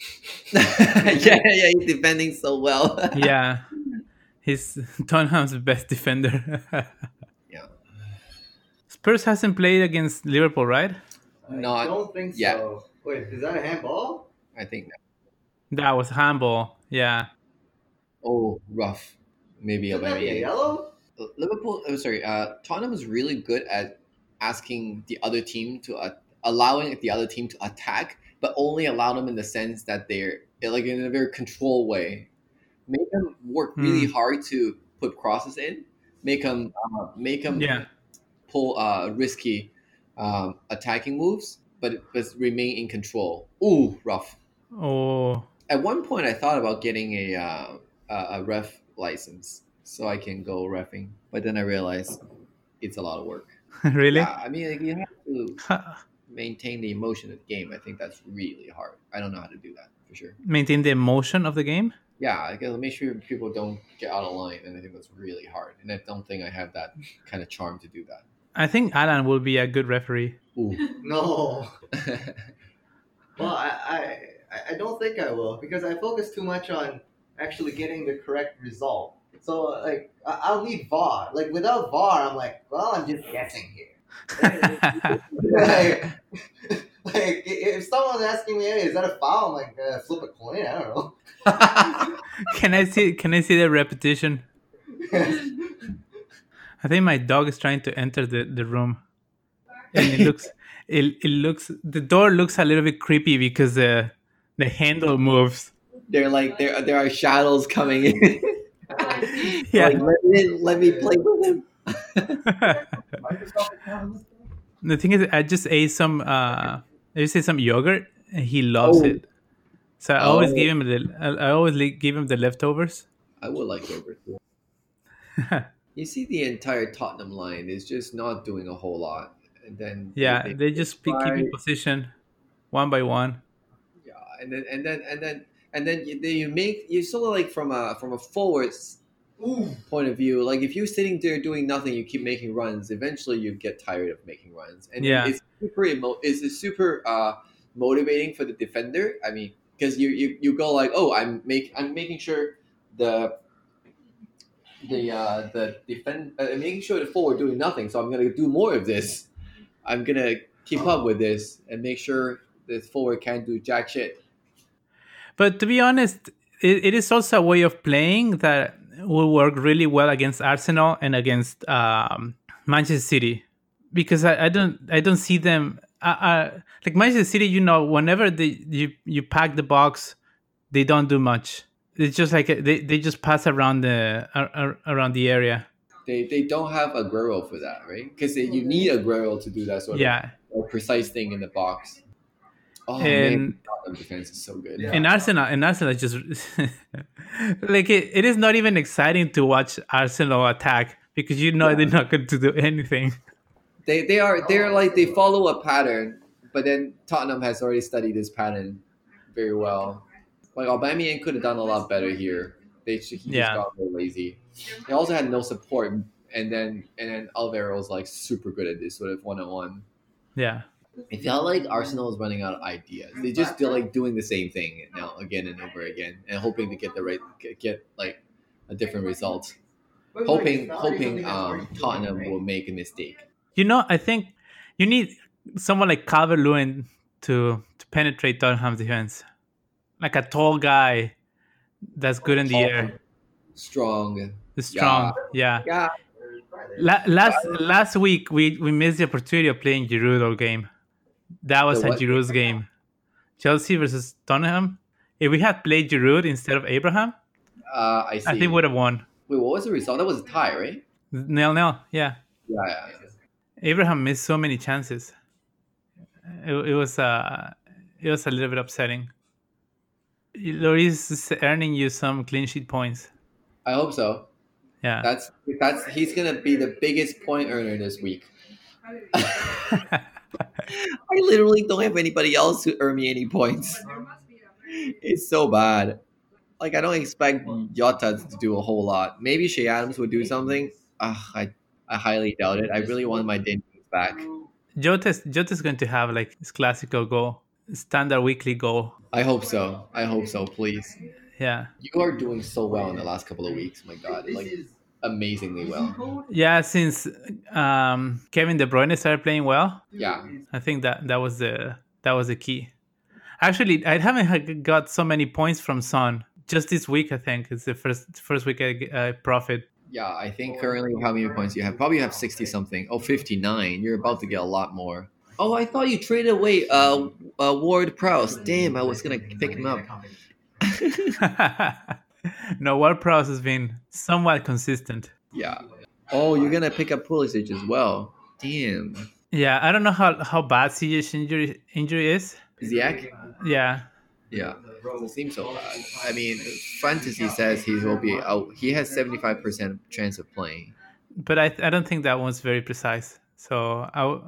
A: <laughs>
B: yeah, yeah, he's defending so well. <laughs>
A: Yeah, he's Tottenham's best defender. <laughs>
B: Yeah.
A: Spurs hasn't played against Liverpool, right?
D: No, I
B: Not
D: don't think
B: yet.
D: so. Wait, is that a handball?
B: I think.
A: That was handball. Yeah.
B: Oh, rough. Maybe a
D: Shouldn't a yellow?
B: Liverpool. I'm oh, sorry. Uh, Tottenham is really good at asking the other team to uh, allowing the other team to attack, but only allow them in the sense that they're like in a very controlled way. Make them work really hard to put crosses in. Make them uh, make them
A: Yeah.
B: pull uh, risky um, attacking moves, but but remain in control. Ooh, rough.
A: Oh,
B: At one point, I thought about getting a uh, a ref license so I can go refing, but then I realized it's a lot of work. <laughs>
A: really?
B: Yeah, I mean, like, you have to <laughs> maintain the emotion of the game. I think that's really hard. I don't know how to do that for sure.
A: Maintain the emotion of the game.
B: Yeah, I gotta make sure people don't get out of line, and I think that's really hard. And I don't think I have that kind of charm to do that.
A: I think Alan will be a good referee.
B: Ooh. <laughs>
D: No. Well, I, I I- I don't think I will because I focus too much on actually getting the correct result. So like I- I'll need VAR. Like without VAR, I'm like, well, I'm just guessing here. <laughs> like, <laughs> like if someone's asking me, hey, is that a foul? I'm like, uh, flip a coin. I don't know. <laughs>
A: can I see? Can I see the repetition? I think my dog is trying to enter the, the room, and it looks it, it looks the door looks a little bit creepy because the the handle moves.
B: They're like there. There are shadows coming in. <laughs>
A: Yeah.
B: Like, let, me, let me play with him. <laughs>
A: the thing is, I just ate some. Uh, I just ate some yogurt, and he loves
B: Oh.
A: it. So I always
B: Oh.
A: give him the. I I always give him the leftovers.
B: I would like yogurt. <laughs> You see, the entire Tottenham line is just not doing a whole lot, and then
A: yeah,
B: they,
A: they just keep keep in position, one by one.
B: yeah, and then and then and then and then you, then you make you sort of like from a from a forwards
D: Ooh.
B: point of view, like if you're sitting there doing nothing, you keep making runs. Eventually, you get tired of making runs, and
A: Yeah.
B: it's super emo- it's super uh, motivating for the defender. I mean, because you, you you go like, oh, I'm make I'm making sure the the uh, the defend uh, making sure the forward doing nothing. So I'm gonna do more of this. I'm gonna keep up with this and make sure the forward can't do jack shit.
A: But to be honest, it, it is also a way of playing that will work really well against Arsenal and against um, Manchester City, because I, I don't I don't see them uh, uh, like Manchester City. You know, whenever they you you pack the box, they don't do much. It's just like they, they just pass around the ar- around the area.
B: They, they don't have Aguero for that, right? Because you need Aguero to do that sort
A: Yeah,
B: of precise thing in the box. Oh
A: and
B: Tottenham defense is so good.
D: Yeah.
A: and Arsenal and Arsenal just <laughs> like it, it is not even exciting to watch Arsenal attack because you know
B: Yeah.
A: they're not going to do anything.
B: They they are they're like they follow a pattern, but then Tottenham has already studied this pattern very well. Like Aubameyang could have done a lot better here. They he just
A: Yeah.
B: got a little lazy. They also had no support, and then and then Alvaro was like super good at this sort of one on one.
A: Yeah.
B: I felt like Arsenal was running out of ideas. They just feel like doing the same thing now again and over again, and hoping to get the right get- get like a different result. Hoping hoping um, Tottenham will make a mistake.
A: You know, I think you need someone like Calvert Lewin to to penetrate Tottenham's defense, like a tall guy that's good in the
B: Tall,
A: air,
B: Strong.
A: strong. Yeah.
B: Yeah.
A: La- last last week we we missed the opportunity of playing Giroud all game. That was
B: The
A: a
B: what?
A: Giroud's game. Chelsea versus Tottenham. If we had played Giroud instead of Abraham,
B: Uh, I see.
A: I think we would have won.
B: Wait, what was the result? That was a tie, right?
A: Nil nil. Yeah.
B: Yeah, yeah. yeah.
A: Abraham missed so many chances. it, it was uh, it was a little bit upsetting. Lloris is earning you some clean sheet points.
B: I hope so.
A: Yeah.
B: That's that's he's gonna be the biggest point earner this week. <laughs> I literally don't have anybody else to earn me any points. It's so bad. Like I don't expect Jota to do a whole lot. Maybe Che Adams would do something. Uh, I I highly doubt it. I really want my Daniels back.
A: Jota's Jota's going to have like his classical goal, standard weekly goal.
B: I hope so. I hope so. Please.
A: Yeah.
B: You are doing so well in the last couple of weeks. My God, like amazingly well.
A: Yeah, since um, Kevin De Bruyne started playing well,
B: Yeah.
A: I think that that was the that was the key. Actually, I haven't got so many points from Son just this week. I think it's the first first week I, I profit.
B: Yeah, I think currently how many points you have? Probably have 60 something. Oh, 59. You're about to get a lot more. Oh, I thought you traded away uh, uh Ward Prowse. Damn, I was gonna pick him up. <laughs> <laughs>
A: no, Ward Prowse has been somewhat consistent.
B: Yeah. Oh, you're gonna pick up Pulisic as well. Damn.
A: Yeah, I don't know how how bad Ziyech's injury injury is.
B: Ziyech?
A: Yeah,
B: Yeah. Doesn't seem so bad. I mean, fantasy says he will be out. He has 75% chance of playing.
A: but I I don't think that one's very precise. So I w-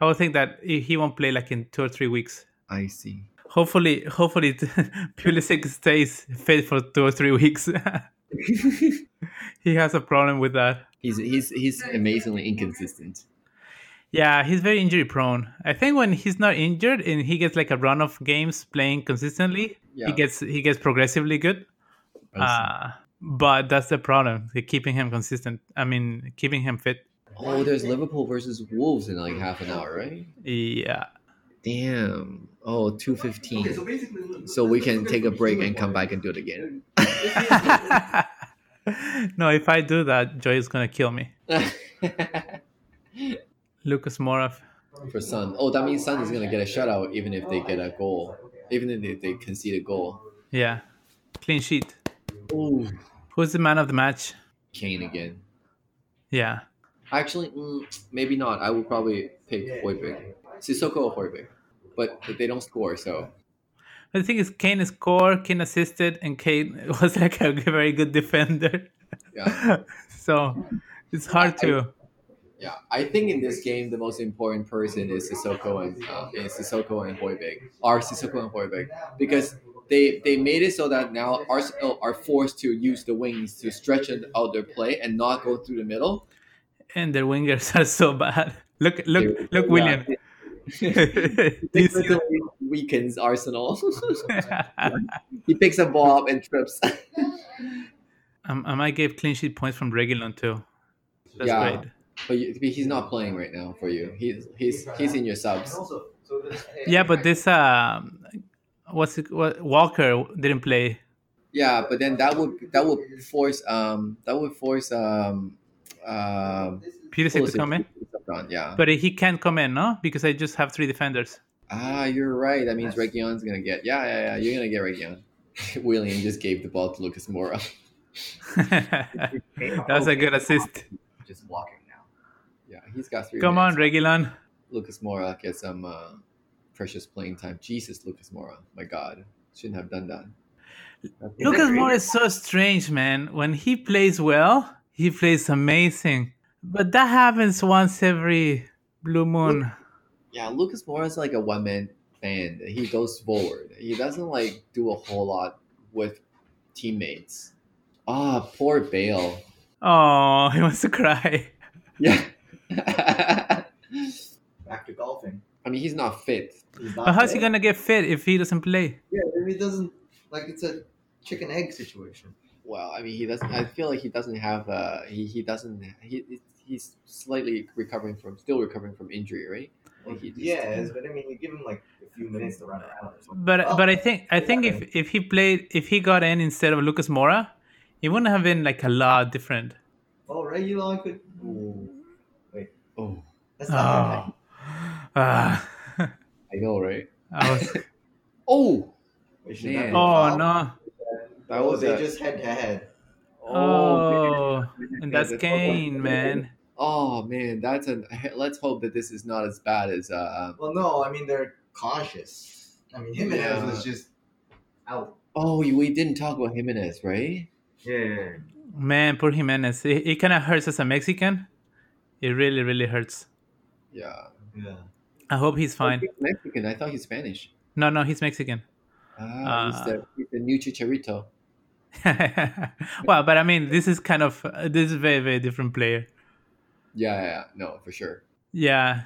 A: I would think that he he won't play like in two or three weeks.
B: I see.
A: Hopefully, hopefully <laughs> Pulisic stays fit for two or three weeks. <laughs> he has a problem with that.
B: He's he's he's amazingly inconsistent.
A: Yeah, he's very injury prone. I think when he's not injured and he gets like a run of games playing consistently,
B: Yeah.
A: he gets he gets progressively good. Uh, but that's the problem. Keeping him consistent. I mean, keeping him fit.
B: oh, there's Liverpool versus Wolves in like half an hour, right?
A: Yeah.
B: Damn. Oh, 215. So we can take a break and come back and do it again. <laughs>
A: no, if I do that, Joy is gonna kill me. <laughs> Lucas Moura.
B: For Son. Oh, that means Son is gonna get a shutout even if they get a goal. Even if they concede a goal.
A: Yeah. Clean sheet.
B: Ooh.
A: Who's the man of the match?
B: Kane again.
A: Yeah.
B: Actually, mm, maybe not. I would probably pick Højbjerg. Sissoko or Højbjerg. But they don't score, so
A: The thing is, Kane scored, Kane assisted, and Kane <laughs> was like a very good defender.
B: yeah. <laughs>
A: so it's hard to.
B: Yeah, I think in this game the most important person is Sissoko and uh, is Sissoko and Højbjerg, or Sissoko and Højbjerg, because they they made it so that now Arsenal are forced to use the wings to stretch out their play and not go through the middle.
A: And their wingers <laughs> are so bad. Look, look,
B: They-
A: look,
B: yeah,
A: Willian.
B: It-
A: Do
B: it
A: you see
B: literally weakens Arsenal. <laughs> he picks a ball up and trips. <laughs>
A: um, I might give clean sheet points from Reguilon too. That's
B: Yeah.
A: great.
B: but you, he's not playing right now for you. He's he's he's in your subs.
A: Yeah, but this um, what's it, what Walker didn't play.
B: Yeah, but then that would that would force um that would force um um
A: Pulisic to come in,
B: Pulisic. Yeah.
A: but he can't come in, no, because I just have three defenders.
B: Ah, you're right. That means Reguilon's gonna get. Yeah, yeah, yeah. You're gonna get Reguilon. <laughs> Willian just gave the ball to Lucas Moura. <laughs> <laughs>
A: That's a good assist.
B: Just walking now. Yeah, he's got three.
A: Come on,
B: minutes.
A: Reguilon.
B: Lucas Moura gets some uh, precious playing time. Jesus, Lucas Moura. My God, shouldn't have done that. That's-
A: Lucas Moura is so strange, man. When he plays well, he plays amazing. But that happens once every blue moon.
B: Yeah, Lucas Moura is like a one man band. He goes forward. He doesn't like do a whole lot with teammates. Ah, poor Bale.
A: Oh, he wants to cry.
B: Yeah. <laughs>
D: Back to golfing.
B: I mean, he's not fit.
D: He's not
A: But how's he gonna get fit if he doesn't play?
D: Yeah, if he doesn't like it's a chicken egg situation.
B: Well, I mean, he doesn't. I feel like he doesn't have. Uh, he he doesn't. He he's slightly recovering from, still recovering from injury, right? Like he just-
D: Yeah, but I mean, you give him like a few minutes to run around. Or something.
A: But
D: Oh,
A: but I think I think if if he played if he got in instead of Lucas Moura, it wouldn't have been like a lot different.
D: oh, Reguilon could. Ooh, Wait.
B: Oh,
D: that's not
A: Oh, Ah,
B: I know, right?
A: I was, <laughs>
B: Oh,
D: We should
B: Man.
D: not be
A: oh no!
B: That
D: Oh,
B: was
D: they
B: a,
D: just head to head.
A: Oh, and that's Kane, man.
B: Oh man, that's a. <laughs> Let's hope that this is not as bad as. Uh,
D: Well, no, I mean they're cautious. I mean Jimenez
B: Yeah.
D: was just out.
B: oh, we didn't talk about Jimenez, right?
D: Yeah.
A: Man, poor Jimenez. It, it kind of hurts as a Mexican. It really, really hurts.
B: Yeah.
D: Yeah.
A: I hope he's
B: Oh,
A: fine.
B: he's Mexican. I thought he's Spanish.
A: No, no, he's Mexican.
B: Ah, he's,
A: Uh,
B: the, he's the new Chicharito. <laughs>
A: well, but I mean, this is kind of uh, this is very, very different player.
B: Yeah, yeah, no, for sure.
A: Yeah,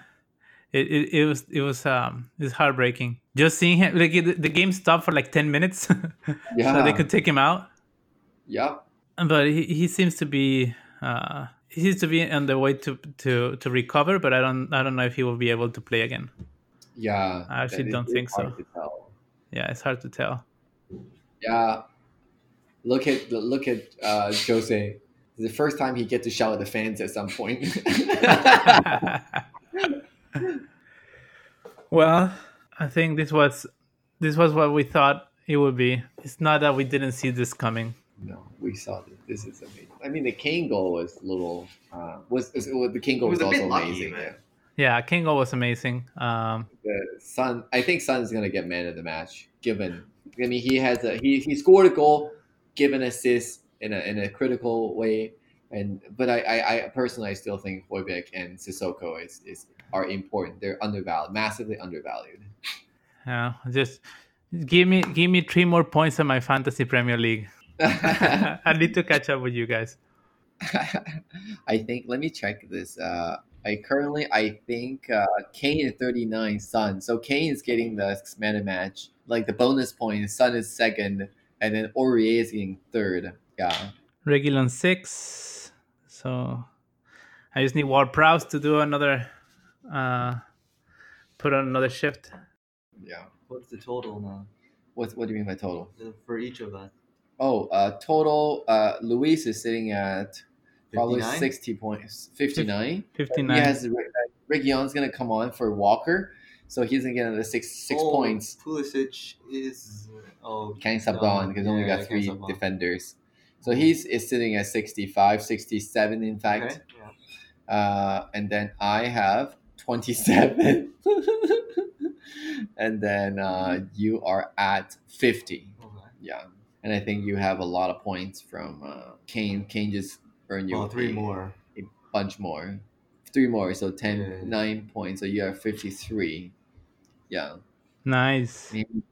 A: it, it, it was it was um it's heartbreaking. Just seeing him like it, the game stopped for like ten minutes,
B: Yeah. <laughs>
A: so they could take him out.
B: Yeah,
A: But he, he seems to be uh he seems to be on the way to to to recover. But I don't I don't know if he will be able to play again.
B: Yeah.
A: I actually don't think so.
B: hard to tell.
A: Yeah, it's hard to tell.
B: Yeah. Look at look at uh, Jose. The first time he get to shout at the fans at some point. <laughs>
A: well, I think this was this was what we thought it would be. It's not that we didn't see this coming.
B: no, we saw this. This is amazing. I mean, the Kane goal was a little. Uh, was, was the Kane goal was,
D: was a bit
B: also
D: lucky,
B: amazing.
D: man.
B: Yeah.
A: Yeah, Kingo was amazing. Um,
B: The Son, I think Son is gonna get man of the match. Given, I mean, he has a he, he scored a goal, given assist in a in a critical way, and but I I, I personally I still think Højbjerg and Sissoko is, is are important. They're undervalued, massively undervalued.
A: yeah, just give me give me three more points in my fantasy Premier League. <laughs> I need to catch up with you guys. <laughs>
B: I think. Let me check this. Uh, I currently, I think uh, Kane is thirty nine, Son. So Kane is getting the man of match, like the bonus points. Son is second, and then Aurier is getting third. Yeah.
A: Reguilon six. So I just need Ward Prowse to do another uh put on another shift.
B: Yeah.
D: What's the total now
B: What What do you mean by total?
D: for each of us?
B: Oh, uh, total. Uh, Luis is sitting at probably sixty points, fifty nine.
A: Fifty nine.
B: He
A: nine.
B: has Reguilon's gonna come on for Walker, so he's gonna get another six six
D: Oh,
B: points.
D: Pulisic is oh
B: Can't
D: no,
B: on because only got three defenders. So he's is sitting at 65, 67 in fact.
D: Okay, yeah.
B: Uh, and then I have 27. <laughs> and then uh, you are at 50.
D: Okay.
B: Yeah. And I think you have a lot of points from uh, Kane. Kane just earned you
D: Oh, three
B: a
D: more.
B: bunch more. Three more, so 10,
D: Yeah.
B: 9 points. So you are 53. Yeah.
A: Nice.
B: Maybe-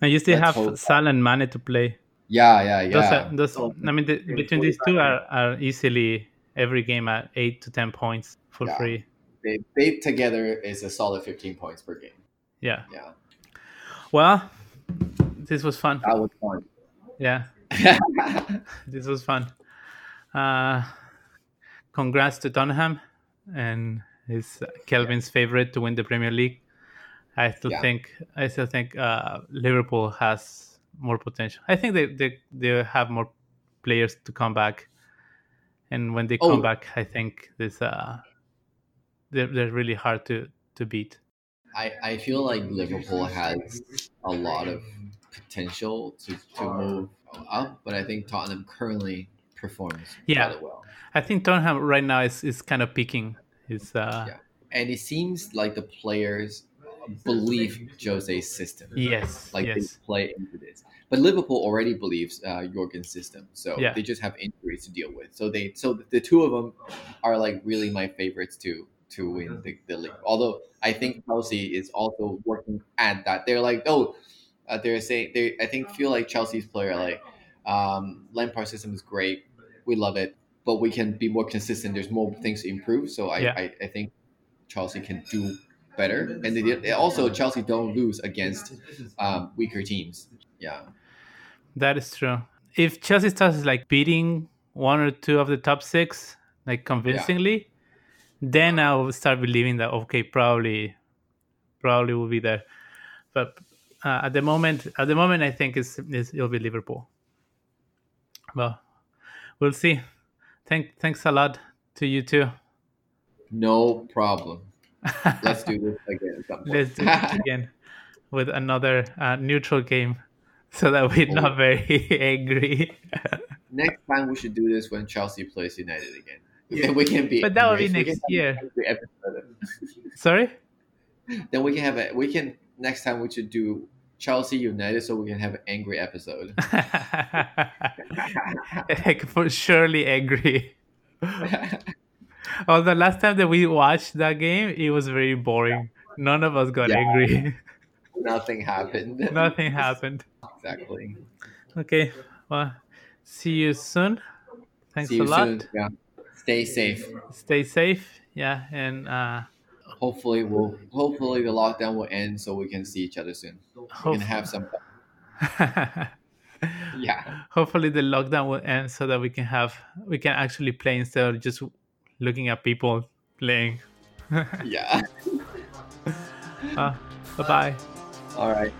A: And you still
B: Let's
A: have. Salah and Mane to play.
B: Yeah, yeah,
A: Those
B: yeah.
A: are, those,
B: So-
A: I mean, the, between these two are, are easily every game at eight to ten points for
B: Yeah.
A: free.
B: They, they together is a solid 15 points per game.
A: Yeah.
B: Yeah.
A: Well, this was fun.
B: That was fun.
A: Yeah, <laughs> this was fun. Uh, congrats to Tottenham and his Kelvin's favorite to win the Premier League. I still
B: Yeah.
A: think I still think uh, Liverpool has more potential. I think they, they they have more players to come back, and when they
B: Oh.
A: come back, I think this uh they're they're really hard to to beat.
B: I, I feel like Liverpool has a lot of potential to, to move up, but I think Tottenham currently performs
A: Yeah.
B: rather well.
A: I think Tottenham right now is is kind of peaking. Is uh
B: Yeah. And it seems like the players believe Jose's system.
A: yes
B: Like
A: yes
B: they play into this. But Liverpool already believes uh, Jürgen's system, so
A: Yeah.
B: they just have injuries to deal with. So they, so the two of them are like really my favorites to to win the, the league. Although I think Chelsea is also working at that. They're like, oh, uh, they're saying they. I think feel like Chelsea's player like um, Lampard system is great. We love it, but we can be more consistent. There's more things to improve. So I,
A: Yeah.
B: I, I think Chelsea can do better. And they did, also Chelsea don't lose against um, weaker teams. Yeah.
A: That is true. If Chelsea starts like beating one or two of the top six, like convincingly, then I will start believing that okay, probably, probably will be there. But uh, at the moment, at the moment, I think it's, it's it'll be Liverpool. Well, we'll see. Thank thanks a lot to you too.
B: No problem. <laughs> Let's do this again at some point.
A: Let's do it again <laughs> with another uh, neutral game, <laughs> so that we're not very angry.
B: Next time we should do this when Chelsea plays United again. Yeah, we can be.
A: But that will be next year.
B: an angry episode.
A: Sorry.
B: Then we can have a. We can next time we should do Chelsea United, so we can have an angry episode.
A: Heck, for surely angry. <laughs> Although last time that we watched that game, it was very boring. None of us got
B: Yeah.
A: angry. <laughs>
B: Nothing happened. <laughs>
A: Nothing happened.
B: Exactly.
A: Okay. Well, see you soon. Thanks
B: See you
A: a lot.
B: soon. Yeah. Stay safe.
A: Stay safe. Yeah, and uh,
B: Hopefully, we'll. Hopefully, the lockdown will end so we can see each other soon. We can have some. Yeah.
A: hopefully the lockdown will end so that we can have we can actually play instead of just looking at people playing.
B: Yeah. <laughs>
A: uh, bye bye.
B: All right.